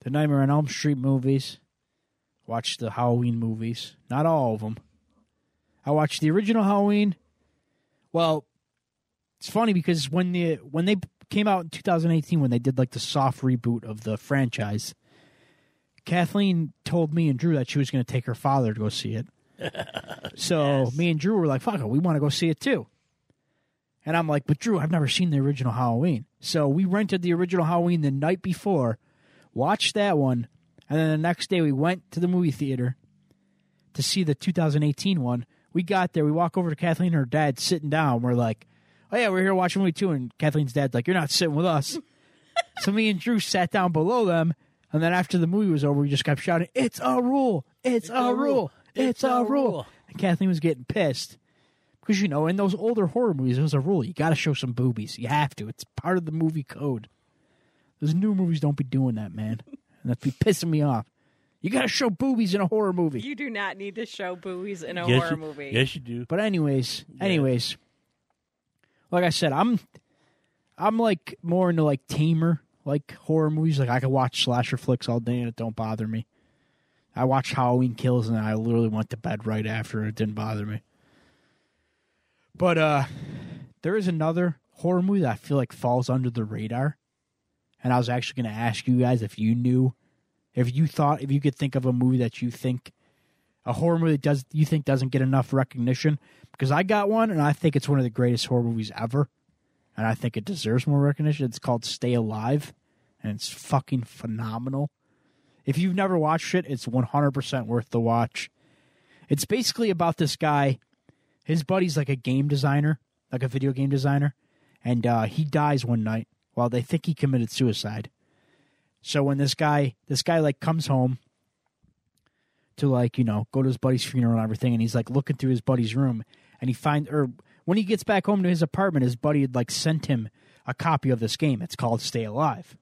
the Nightmare on Elm Street movies. Watched the Halloween movies. Not all of them. I watched the original Halloween. Well, it's funny because when the when they came out in 2018, when they did like the soft reboot of the franchise, Kathleen told me and Drew that she was going to take her father to go see it. so me and Drew were like, "Fuck it, we want to go see it too." And I'm like, but Drew, I've never seen the original Halloween. So we rented the original Halloween the night before, watched that one, and then the next day we went to the movie theater to see the 2018 one. We got there, we walk over to Kathleen and her dad sitting down. We're like, oh yeah, we're here watching movie too. And Kathleen's dad's like, you're not sitting with us. so me and Drew sat down below them. And then after the movie was over, we just kept shouting, it's a rule. It's, a, rule. It's, a, rule. And Kathleen was getting pissed. Because, you know, in those older horror movies, it was a rule. You got to show some boobies. You have to. It's part of the movie code. Those new movies don't be doing that, man. And that be pissing me off. You got to show boobies in a horror movie. You do not need to show boobies in a yes, horror you, movie. Yes, you do. But anyways, anyways, like I said, I'm I'm like more into like tamer like horror movies. Like I could watch slasher flicks all day and it don't bother me. I watched Halloween Kills and I literally went to bed right after and it didn't bother me. But uh there is another horror movie that I feel like falls under the radar. And I was actually going to ask you guys if you knew, if you thought, if you could think of a movie that you think, a horror movie that does you think doesn't get enough recognition. Because I got one, and I think it's one of the greatest horror movies ever, and I think it deserves more recognition. It's called Stay Alive, and it's fucking phenomenal. If you've never watched it, it's one hundred percent worth the watch. It's basically about this guy. His buddy's like a game designer, like a video game designer, and uh, he dies one night while they think he committed suicide. So when this guy, this guy like comes home to like you know go to his buddy's funeral and everything, and he's like looking through his buddy's room, and he finds or when he gets back home to his apartment, his buddy had like sent him a copy of this game. It's called Stay Alive.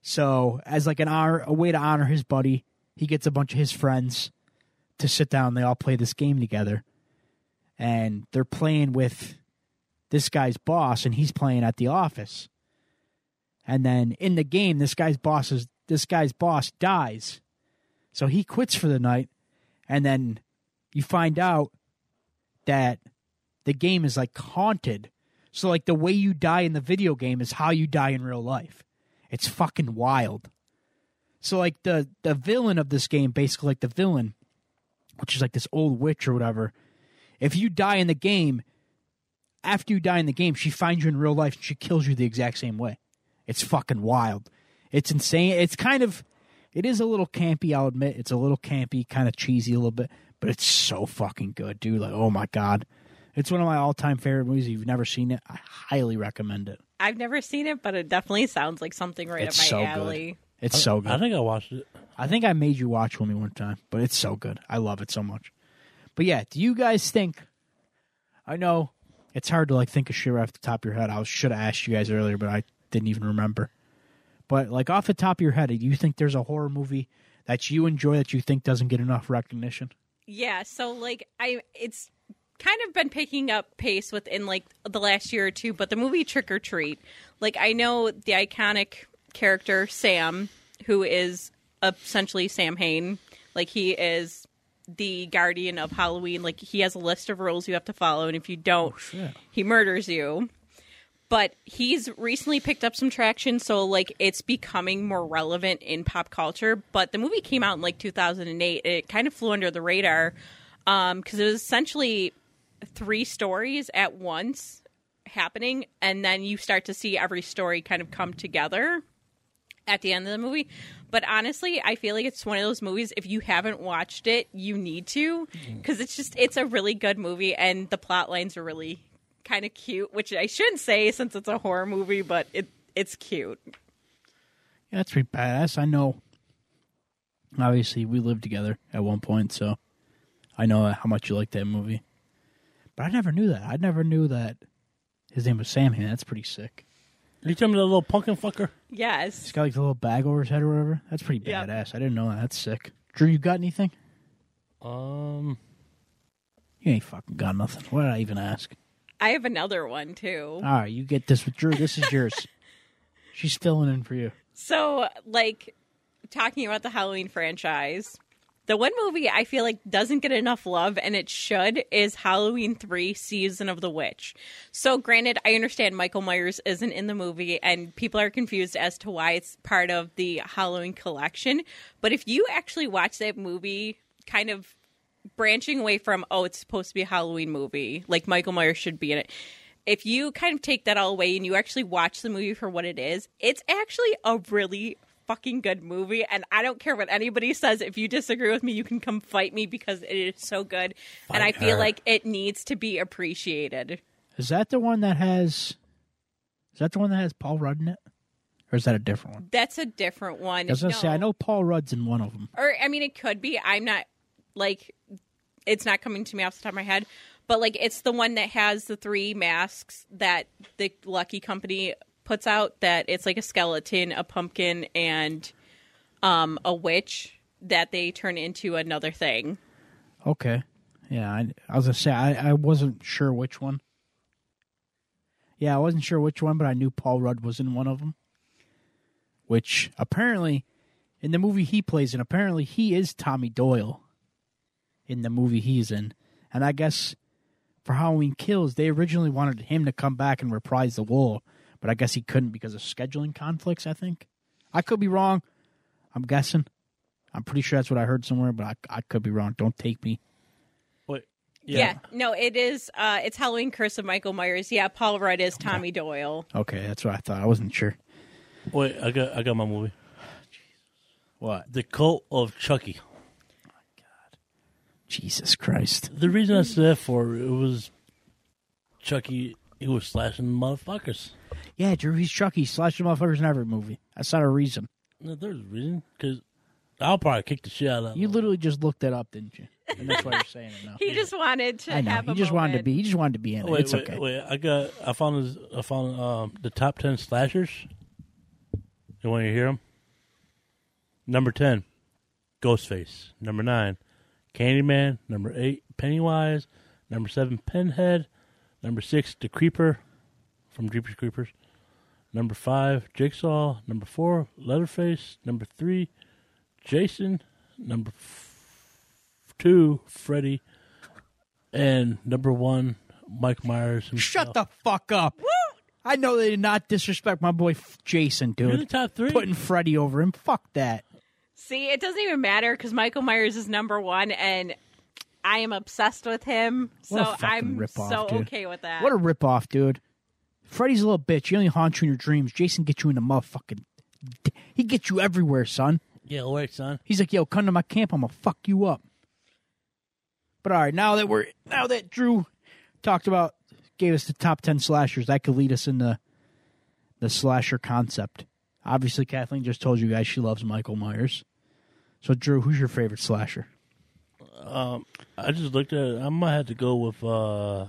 So as like an honor, a way to honor his buddy, he gets a bunch of his friends to sit down. They all play this game together, and they're playing with this guy's boss, and he's playing at the office. And then in the game, this guy's boss is this guy's boss dies, so he quits for the night. And then you find out that the game is like haunted. So like the way you die in the video game is how you die in real life. It's fucking wild. So like the the villain of this game, basically like the villain, which is like this old witch or whatever. If you die in the game, after you die in the game, she finds you in real life and she kills you the exact same way. It's fucking wild. It's insane. It's kind of it is a little campy, I'll admit. It's a little campy, kind of cheesy a little bit, but it's so fucking good, dude. Like, oh my god. It's one of my all-time favorite movies. If you've never seen it, I highly recommend it. I've never seen it, but it definitely sounds like something right It's up my so good. alley. It's so good. I think I watched it. I think I made you watch with me one time, but it's so good. I love it so much. But yeah, do you guys think? I know it's hard to like think of shit right off the top of your head. I should have asked you guys earlier, but I didn't even remember. But like off the top of your head, do you think there's a horror movie that you enjoy that you think doesn't get enough recognition? Yeah, so like I it's kind of been picking up pace within like the last year or two, but the movie Trick 'r Treat, like I know the iconic character Sam, who is essentially Sam Hain, like he is the guardian of Halloween. Like he has a list of rules you have to follow, and if you don't, oh, he murders you. But he's recently picked up some traction, so like it's becoming more relevant in pop culture. But the movie came out in like 2008. It kind of flew under the radar um, because it was essentially three stories at once happening, and then you start to see every story kind of come together at the end of the movie. But honestly, I feel like it's one of those movies. If you haven't watched it, you need to mm-hmm. because it's just it's a really good movie, and the plot lines are really kind of cute. Which I shouldn't say since it's a horror movie, but it it's cute. Yeah, that's pretty badass. I know. Obviously, we lived together at one point, so I know how much you like that movie. But I never knew that. I never knew that his name was Sam Hain. That's pretty sick. You tell me the little pumpkin fucker? He's Yes, got like the little bag over his head or whatever. That's pretty Yeah. badass. I didn't know that. That's sick. Drew, you got anything? Um, You ain't fucking got nothing. What did I even ask? I have another one too. All right, you get this with Drew. This is yours. She's filling in for you. So, like, talking about the Halloween franchise, the one movie I feel like doesn't get enough love, and it should, is Halloween 3 Season of the Witch. So, granted, I understand Michael Myers isn't in the movie, and people are confused as to why it's part of the Halloween collection. But if you actually watch that movie, kind of branching away from, oh, it's supposed to be a Halloween movie, like Michael Myers should be in it. if you kind of take that all away and you actually watch the movie for what it is, it's actually a really fucking good movie. And I don't care what anybody says. If you disagree with me, you can come fight me because it is so good. and I Fight feel her. like it needs to be appreciated. Is that the one that has? Is that the one that has Paul Rudd in it, or is that a different one? That's a different one. I was gonna say I know Paul Rudd's in one of them. or I mean, it could be. I'm not like it's not coming to me off the top of my head, but like it's the one that has the three masks that the Lucky Company puts out. That it's like a skeleton, a pumpkin, and um a witch that they turn into another thing. Okay, yeah, I, I was gonna say I, I wasn't sure which one. Yeah, I wasn't sure which one, but I knew Paul Rudd was in one of them. Which apparently, in the movie he plays in, apparently he is Tommy Doyle. In the movie he's in, and I guess for Halloween Kills, they originally wanted him to come back and reprise the role, but I guess he couldn't because of scheduling conflicts. I think I could be wrong. I'm guessing. I'm pretty sure that's what I heard somewhere, but I, I could be wrong. Don't take me. Wait, Yeah. no, it is. uh It's Halloween Curse of Michael Myers. Yeah, Paul Rudd is Tommy Doyle. Okay, that's what I thought. I wasn't sure. Wait, I got I got my movie. What? The Cult of Chucky. Jesus Christ. The reason I said that for it was Chucky. He was slashing motherfuckers. Yeah, Drew, he's Chucky. Slashing motherfuckers in every movie. That's not a reason. No, there's a reason because I'll probably kick the shit out of that. You literally just looked that up, didn't you? And that's why you're saying it now. He just wanted to I know. have He a just wanted to moment. be. He just wanted to be in it. Wait, it's wait, okay. wait. I got. I found. This, I found um, the top ten slashers. You want to hear them? Number ten, Ghostface. Number nine, Candyman. Number eight, Pennywise. Number seven, Pinhead. Number six, The Creeper from Jeepers Creepers. Number five, Jigsaw. Number four, Leatherface. Number three, Jason. Number f- two, Freddy. And number one, Mike Myers. Himself. Shut the fuck up. I know they did not disrespect my boy F- Jason, You're in the top three. Putting Freddy over him. Fuck that. See, it doesn't even matter because Michael Myers is number one, and I am obsessed with him. What So I'm ripoff, so dude. okay with that. What a ripoff, dude. Freddy's a little bitch. He only haunts you in your dreams. Jason gets you in the motherfucking. He gets you everywhere, son. Yeah, all right, son. He's like, "Yo, come to my camp. I'm gonna fuck you up." But all right, now that we're now that Drew talked about, gave us the top ten slashers, that could lead us into the slasher concept. Obviously, Kathleen just told you guys she loves Michael Myers. So, Drew, who's your favorite slasher? I just looked at it. I might have to go with uh,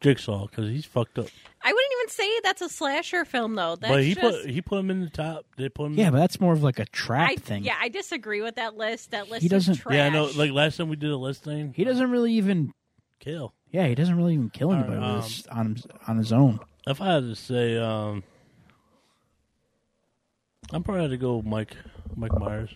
Jigsaw because he's fucked up. I wouldn't say that's a slasher film, though. That's but he just, put he put him in the top. They put him. Yeah, but that's more of like a trap I, thing. Yeah, I disagree with that list. That list He doesn't- is trash. yeah. No, like last time we did a list thing. He doesn't really even. kill. Yeah, he doesn't really even kill right, anybody um, with his- on his, on his own. If I had to say, um, I'm probably had to go with Mike Mike Myers.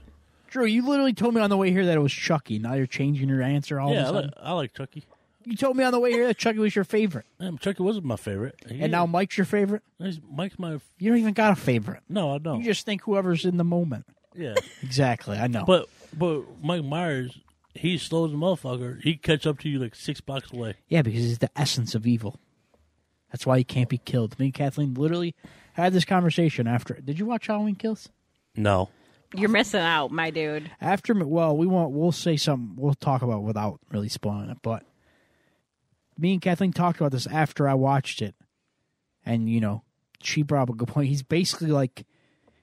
Drew, you literally told me on the way here that it was Chucky. Now you're changing your answer all yeah, I of a like, sudden. I like Chucky. You told me on the way here that Chucky was your favorite, Yeah, Chucky wasn't my favorite. He- and now Mike's your favorite. he's, Mike's my. You don't even got a favorite. No, I don't. You just think whoever's in the moment. yeah, Exactly, I know. but but Mike Myers, he's slow as a motherfucker. He catch up to you like six blocks away. yeah, because he's the essence of evil. That's why he can't be killed. Me and Kathleen literally had this conversation after. Did you watch Halloween Kills? No, You're missing out, my dude. After, well, we won't. We'll say something. We'll talk about without really spoiling it. But me and Kathleen talked about this after I watched it, and you know, she brought up a good point. He's basically like,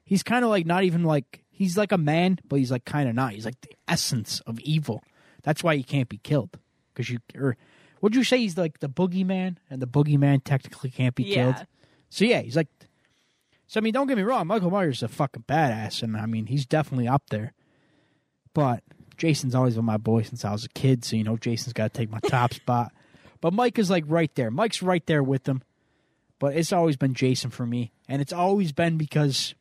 he's kind of like not even like he's like a man, but he's like kind of not. He's like the essence of evil. That's why he can't be killed. Because you or would you say he's like the boogeyman, and the boogeyman technically can't be Yeah. killed? So yeah, he's like. So I mean, don't get me wrong. Michael Myers is a fucking badass, and I mean, he's definitely up there. But Jason's always been my boy since I was a kid, so you know Jason's got to take my top spot. But Mike is like right there. Mike's right there with them. But it's always been Jason for me, and it's always been because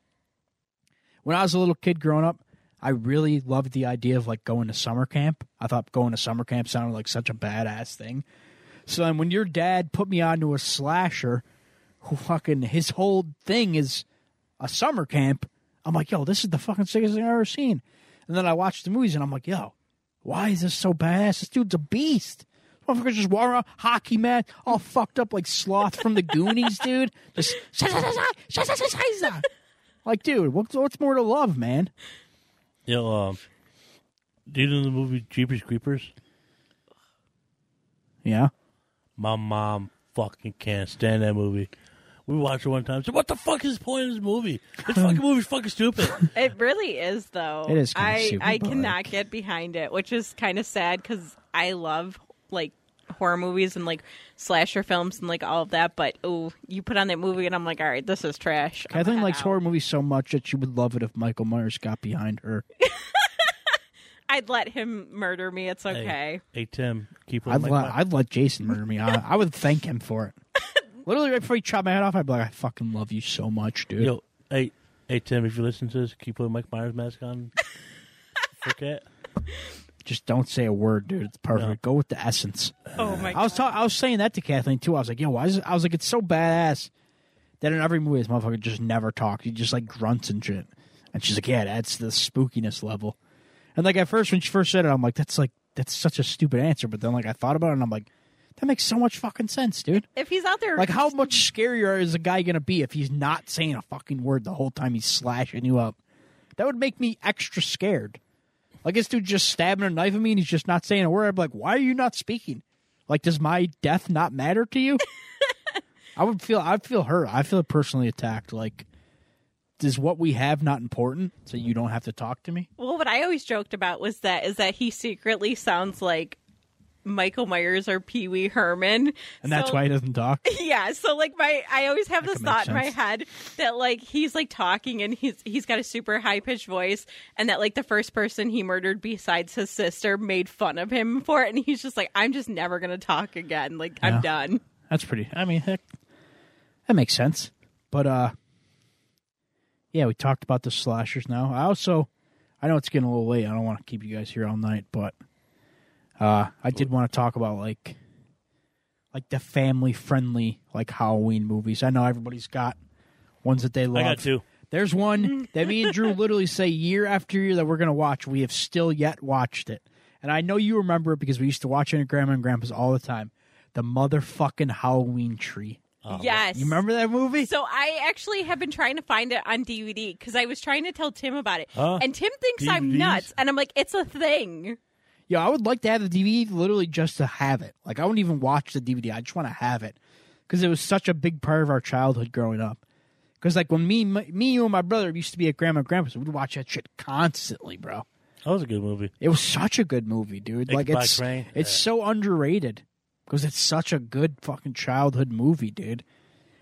when I was a little kid growing up, I really loved the idea of like going to summer camp. I thought going to summer camp sounded like such a badass thing. So then when your dad put me onto a slasher, who fucking his whole thing is a summer camp, I'm like, yo, this is the fucking sickest thing I've ever seen. And then I watched the movies and I'm like, yo, why is this so badass? This dude's a beast. Motherfuckers just walking around hockey mat, all fucked up like sloth from the Goonies, dude. Just like, dude, what's what's more to love, man? Yo, um, do you know the movie Jeepers Creepers? Yeah. My mom fucking can't stand that movie. We watched it one time. Said, "What the fuck is the point of this movie? This fucking movie's fucking stupid." It really is, though. It is kinda I stupid, I cannot like- get behind it, which is kind of sad because I love like horror movies and like slasher films and like all of that. But oh, you put on that movie and I'm like, all right, this is trash. I'm Kathleen likes out. horror movies so much that she would love it if Michael Myers got behind her. I'd let him murder me. It's okay. Hey, hey Tim, keep on. I'd, my let, I'd let Jason murder me. I, I would thank him for it. Literally, right before he chopped my head off, I'd be like, I fucking love you so much, dude. Yo, hey, hey Tim, if you listen to this, keep putting Mike Myers mask on for Cat. Just don't say a word, dude. It's perfect. No. Go with the essence. Oh my I was ta- I was saying that to Kathleen too. I was like, yo, why is it? I was like, it's so badass that in every movie this motherfucker just never talks. He just like grunts and shit. And she's like, yeah, that's the spookiness level. And like at first when she first said it, I'm like, that's like that's such a stupid answer. But then like I thought about it and I'm like, that makes so much fucking sense, dude. if he's out there, Like how much scarier is a guy gonna be if he's not saying a fucking word the whole time he's slashing you up? That would make me extra scared. Like this dude just stabbing a knife at me and he's just not saying a word. I'm like, why are you not speaking? Like, does my death not matter to you? I would feel I'd feel hurt. I feel personally attacked. Like, is what we have not important so you don't have to talk to me? Well, what I always joked about was that is that he secretly sounds like Michael Myers or Pee Wee Herman, And that's So- why he doesn't talk. Yeah, so like my I always have this thought in my head that like he's like talking and he's he's got a super high pitched voice and that like the first person he murdered besides his sister made fun of him for it and he's just like I'm just never going to talk again. Like Yeah. I'm done. That's pretty. I mean, heck, that makes sense. But uh, yeah, we talked about the slashers. Now, I also, I know it's getting a little late. I don't want to keep you guys here all night, but uh, I did want to talk about like, like the family friendly like Halloween movies. I know everybody's got ones that they love. I got two. There's one that me and Drew literally say year after year that we're going to watch. We have still yet watched it. And I know you remember it because we used to watch it at Grandma and Grandpa's all the time. The motherfucking Halloween tree. yes. You remember that movie? So I actually have been trying to find it on DVD because I was trying to tell Tim about it, Huh? and Tim thinks I'm nuts, and I'm like, it's a thing. Yeah, I would like to have the DVD literally just to have it. Like, I wouldn't even watch the DVD. I just want to have it because it was such a big part of our childhood growing up. Because, like, when me, my, me, you, and my brother used to be at Grandma and Grandpa's, we'd watch that shit constantly, bro. That was a good movie. It was such a good movie, dude. Like it's it's Yeah. so underrated because it's such a good fucking childhood movie, dude.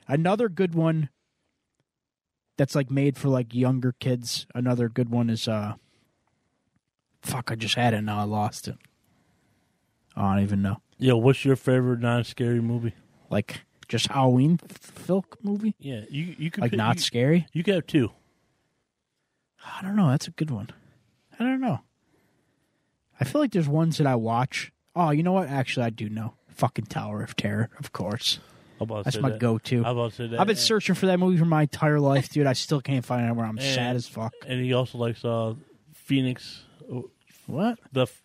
Another good one that's like made for like younger kids. Another good one is uh fuck, I just had it now I lost it. I don't even know. Yo, what's your favorite non-scary movie? Like just Halloween filk movie? Yeah, you you could Like pick- not you, scary? you could have two. I don't know. That's a good one. I don't know. I feel like there's ones that I watch. Oh, you know what? Actually, I do know. Fucking Tower of Terror, of course. That's my that. go-to. I'm about to say that. I've been and, searching for that movie for my entire life, dude. I still can't find it where I'm And- sad as fuck. and he also likes uh, Phoenix, What? the f-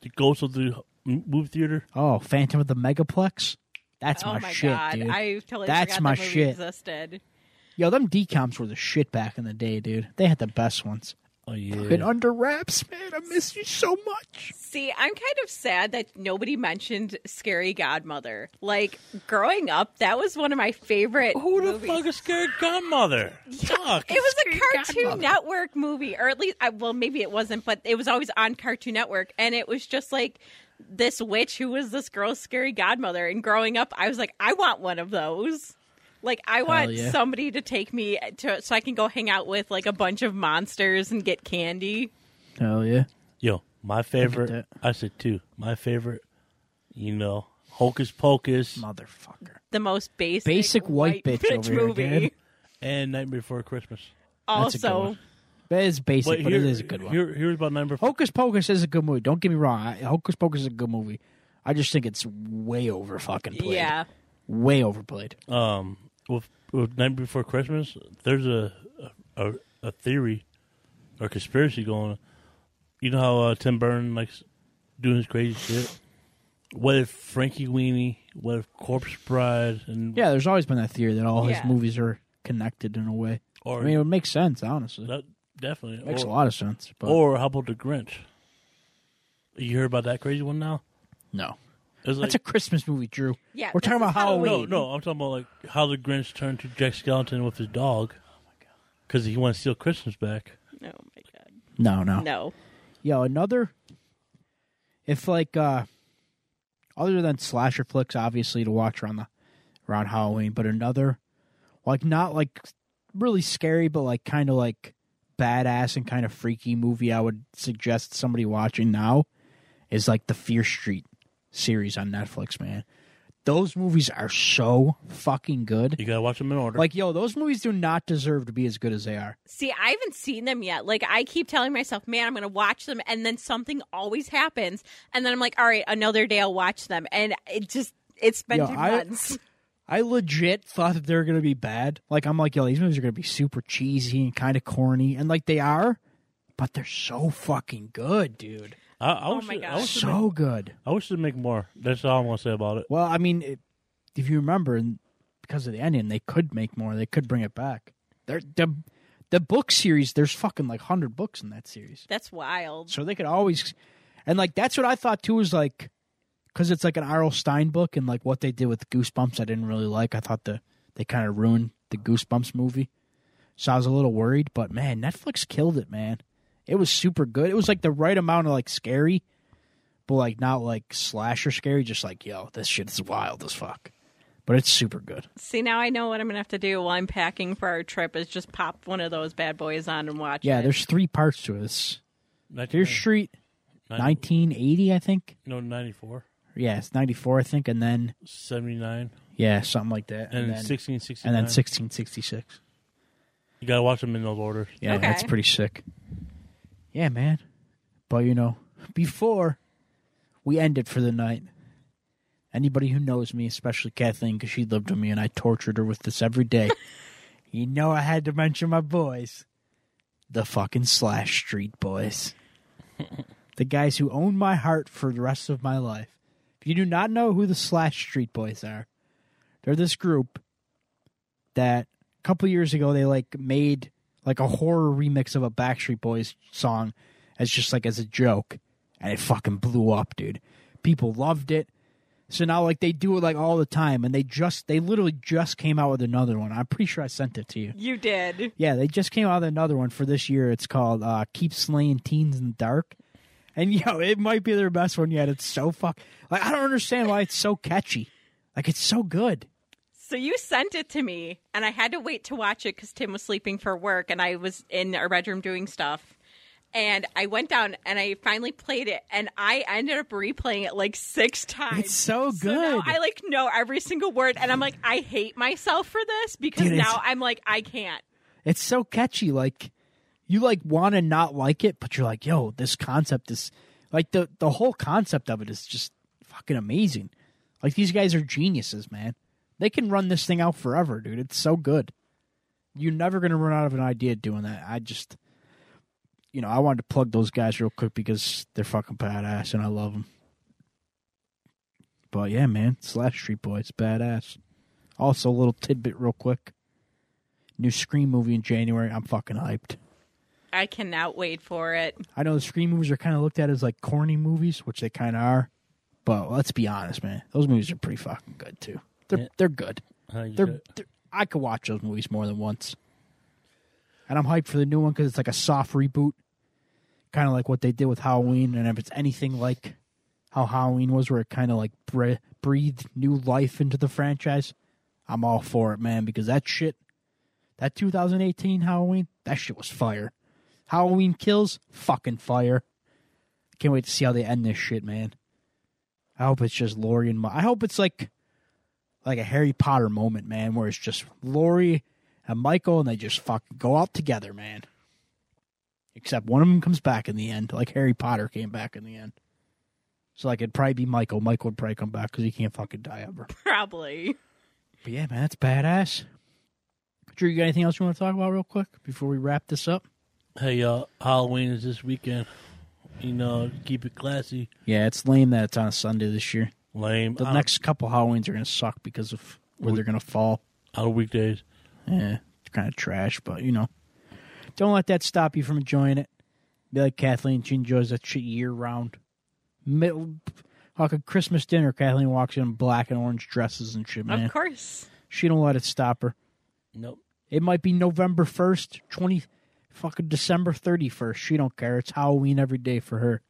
the Ghost of the movie theater. Oh, Phantom of the Megaplex? That's oh my, my shit, god, dude. I totally That's forgot my that movie shit. existed. Yo, them DCOMs were the shit back in the day, dude. They had the best ones. Oh yeah, Been under wraps, man. I miss you so much. See, I'm kind of sad that nobody mentioned Scary Godmother. Like growing up, that was one of my favorite. Who the movies. fuck is scared godmother? Fuck. It was a Cartoon Godmother. Network movie, or at least, I, well, maybe it wasn't, but it was always on Cartoon Network, and it was just like this witch who was this girl's scary godmother. And growing up, I was like, I want one of those. Like, I want yeah. somebody to take me to so I can go hang out with like a bunch of monsters and get candy. Hell yeah. Yo, my favorite. I said two. My favorite. You know, Hocus Pocus Motherfucker. The most basic, Basic white bitch over here, movie. dude. and Night Before Christmas. That's a good Also, one. But it's basic, but, here, it is a good one. Here, here's about number. Before. Hocus Pocus is a good movie. Don't get me wrong. I, Hocus Pocus is a good movie. I just think it's way over fucking played. yeah. Way overplayed. Um, with, with Night Before Christmas, there's a a, a theory or conspiracy going. on. You know how uh, Tim Burton likes doing his crazy shit. what if Frankenweenie? What if Corpse Bride? And Yeah, there's always been that theory that all Yeah. his movies are connected in a way. or I mean, it would make sense, honestly. that definitely It makes or, a lot of sense. But Or how about the Grinch? You heard about that crazy one now? no, It's like, that's a Christmas movie, Drew. Yeah, We're this talking is about Halloween. no, no. I'm talking about like how the Grinch turned to Jack Skellington with his dog. Oh my god! Because he wants to steal Christmas back. Oh my god. No, no, No. Yo, another. If like, uh other than slasher flicks, obviously to watch around the around Halloween, but another, like not like really scary, but like kind of like badass and kind of freaky movie, I would suggest somebody watching now is like the Fear Street series on Netflix. Man, those movies are so fucking good. You gotta watch them in order. Like, yo, those movies do not deserve to be as good as they are. See, I haven't seen them yet. Like, I keep telling myself, man, I'm going to watch them. And then something always happens. And then I'm like, all right, another day I'll watch them. And it just, it's been Yo, two I- months. I legit thought that they were gonna be bad. Like I'm like, yo, these movies are gonna be super cheesy and kind of corny, and like they are, but they're so fucking good, dude. I, I Oh wish my it- I gosh. wish, it So make, good. I wish they'd make more. That's all I'm gonna say about it. Well, I mean, it, if you remember, and because of the ending, they could make more. They could bring it back. They're, the the book series. There's fucking like hundred books in that series, That's wild. so they could always, and like that's what I thought too. Was like, because it's like an R.L. Stine book, and like what they did with Goosebumps, I didn't really like. I thought the they kind of ruined the Goosebumps movie, so I was a little worried. But man, Netflix killed it, man. It was super good. It was like the right amount of like scary, but like not like slasher scary. Just like yo, this shit is wild as fuck. But it's super good. See, now I know what I'm going to have to do while I'm packing for our trip is just pop one of those bad boys on and watch Yeah, it. there's three parts to this. Fear 1990 Street, 1980, I think. No, 94, Yeah, it's 94, I think, and then 79, yeah, something like that, and, and, then 1669. and then 1666. You gotta watch them in those orders. Yeah, Okay. that's pretty sick. Yeah, man. But you know, before we end it for the night, anybody who knows me, especially Kathleen, because she lived with me and I tortured her with this every day, you know I had to mention my boys, the fucking Slash Street Boys, the guys who own my heart for the rest of my life. If you do not know who the Slash Street Boys are, they're this group that a couple years ago they like made like a horror remix of a Backstreet Boys song as just like as a joke, and it fucking blew up, dude. People loved it. So now like they do it like all the time, and they just they literally just came out with another one. I'm pretty sure I sent it to you. You did. Yeah, they just came out with another one for this year. It's called uh, "Keep Slaying Teens in the Dark," and yo, it might be their best one yet. It's so fuck like I don't understand why it's so catchy. Like it's so good. So you sent it to me, and I had to wait to watch it because Tim was sleeping for work, and I was in our bedroom doing stuff. And I went down and I finally played it, and I ended up replaying it like six times. It's so So good. I like know every single word, and I'm like, I hate myself for this because Dude, now I'm like, I can't. It's so catchy. Like you like want to not like it, but you're like, yo, this concept is like the the whole concept of it is just fucking amazing. Like these guys are geniuses, man. They can run this thing out forever, dude. It's so good. You're never gonna run out of an idea doing that. I just, you know, I wanted to plug those guys real quick because they're fucking badass and I love them. But yeah, man, Slash Street Boys, badass. Also, a little tidbit, real quick. New Scream movie in January. I'm fucking hyped. I cannot wait for it. I know the Scream movies are kind of looked at as like corny movies, which they kind of are. But let's be honest, man. Those movies are pretty fucking good too. They're Yeah. they're good. You They're, they're I could watch those movies more than once. And I'm hyped for the new one because it's like a soft reboot, kind of like what they did with Halloween. And if it's anything like how Halloween was, where it kind of like bre- breathed new life into the franchise, I'm all for it, man. Because that shit, that 2018 Halloween, that shit was fire. Halloween kills, fucking fire. Can't wait to see how they end this shit, man. I hope it's just Laurie and Mi- I hope it's like like a Harry Potter moment, man, where it's just Laurie and Michael and they just fucking go out together, man. Except one of them comes back in the end, like Harry Potter came back in the end. So like it'd probably be Michael. Michael would probably come back because he can't fucking die ever. Probably. But yeah, man, that's badass. Drew, you got anything else you want to talk about real quick before we wrap this up? Hey, uh, Halloween is this weekend. You know, keep it classy. Yeah, it's lame that it's on a Sunday this year. Lame. The next couple Halloweens are going to suck because of where they're going to fall. on weekdays. Yeah, it's kind of trash, but you know, don't let that stop you from enjoying it. Be like Kathleen; she enjoys that shit year round. Middle, like a Christmas dinner, Kathleen walks in black and orange dresses and shit. Man, Of course. she don't let it stop her. Nope. It might be November first, twenty, fucking December thirty first. She don't care. It's Halloween every day for her.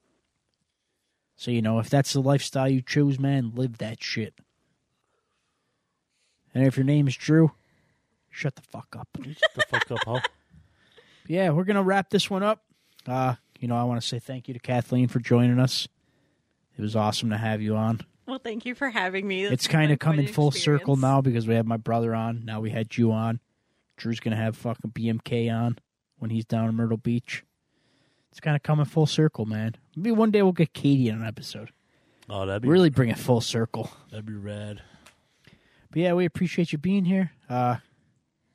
So you know, if that's the lifestyle you choose, man, live that shit. And if your name is Drew, shut the fuck up. Shut the fuck up, huh? yeah, we're gonna wrap this one up. Uh, you know, I want to say thank you to Kathleen for joining us. It was awesome to have you on. Well, thank you for having me. it's kind of coming quite an full circle now because we have my brother on. Now we had you on. Drew's gonna have fucking BMK on when he's down in Myrtle Beach. It's kind of coming full circle, man. Maybe one day we'll get Katie in an episode. Oh, that'd be Really bring it full circle. That'd be rad. But yeah, we appreciate you being here. Uh,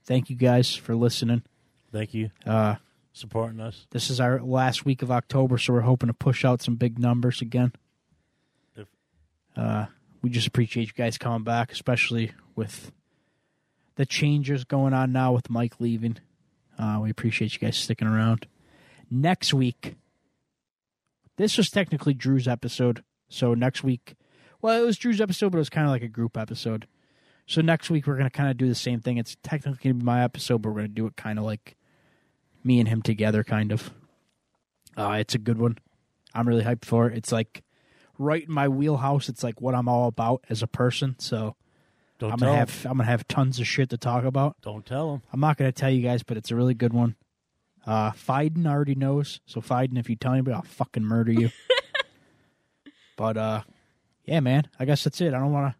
thank you guys for listening. Thank you, Uh, supporting us. This is our last week of October, so we're hoping to push out some big numbers again. If- Uh, we just appreciate you guys coming back, especially with the changes going on now with Mike leaving. Uh, we appreciate you guys sticking around. Next week, this was technically Drew's episode. So next week, well, it was Drew's episode, but it was kind of like a group episode. So next week, we're going to kind of do the same thing. It's technically going to be my episode, but we're going to do it kind of like me and him together, kind of. Uh, it's a good one. I'm really hyped for it. It's like right in my wheelhouse. It's like what I'm all about as a person. So Don't I'm tell gonna 'em. have I'm gonna have tons of shit to talk about. Don't tell them. I'm not gonna tell you guys, but it's a really good one. Uh, Fiden already knows. So Fiden, if you tell anybody, I'll fucking murder you. but uh, yeah, man. I guess that's it. I don't want to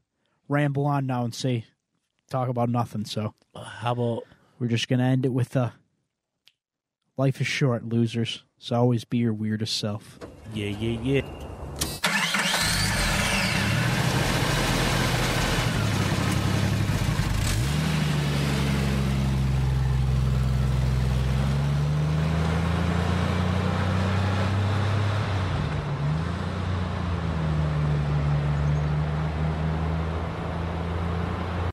ramble on now and say talk about nothing. So How about we're just gonna end it with uh, life is short, losers. So always be your weirdest self. yeah, yeah, yeah?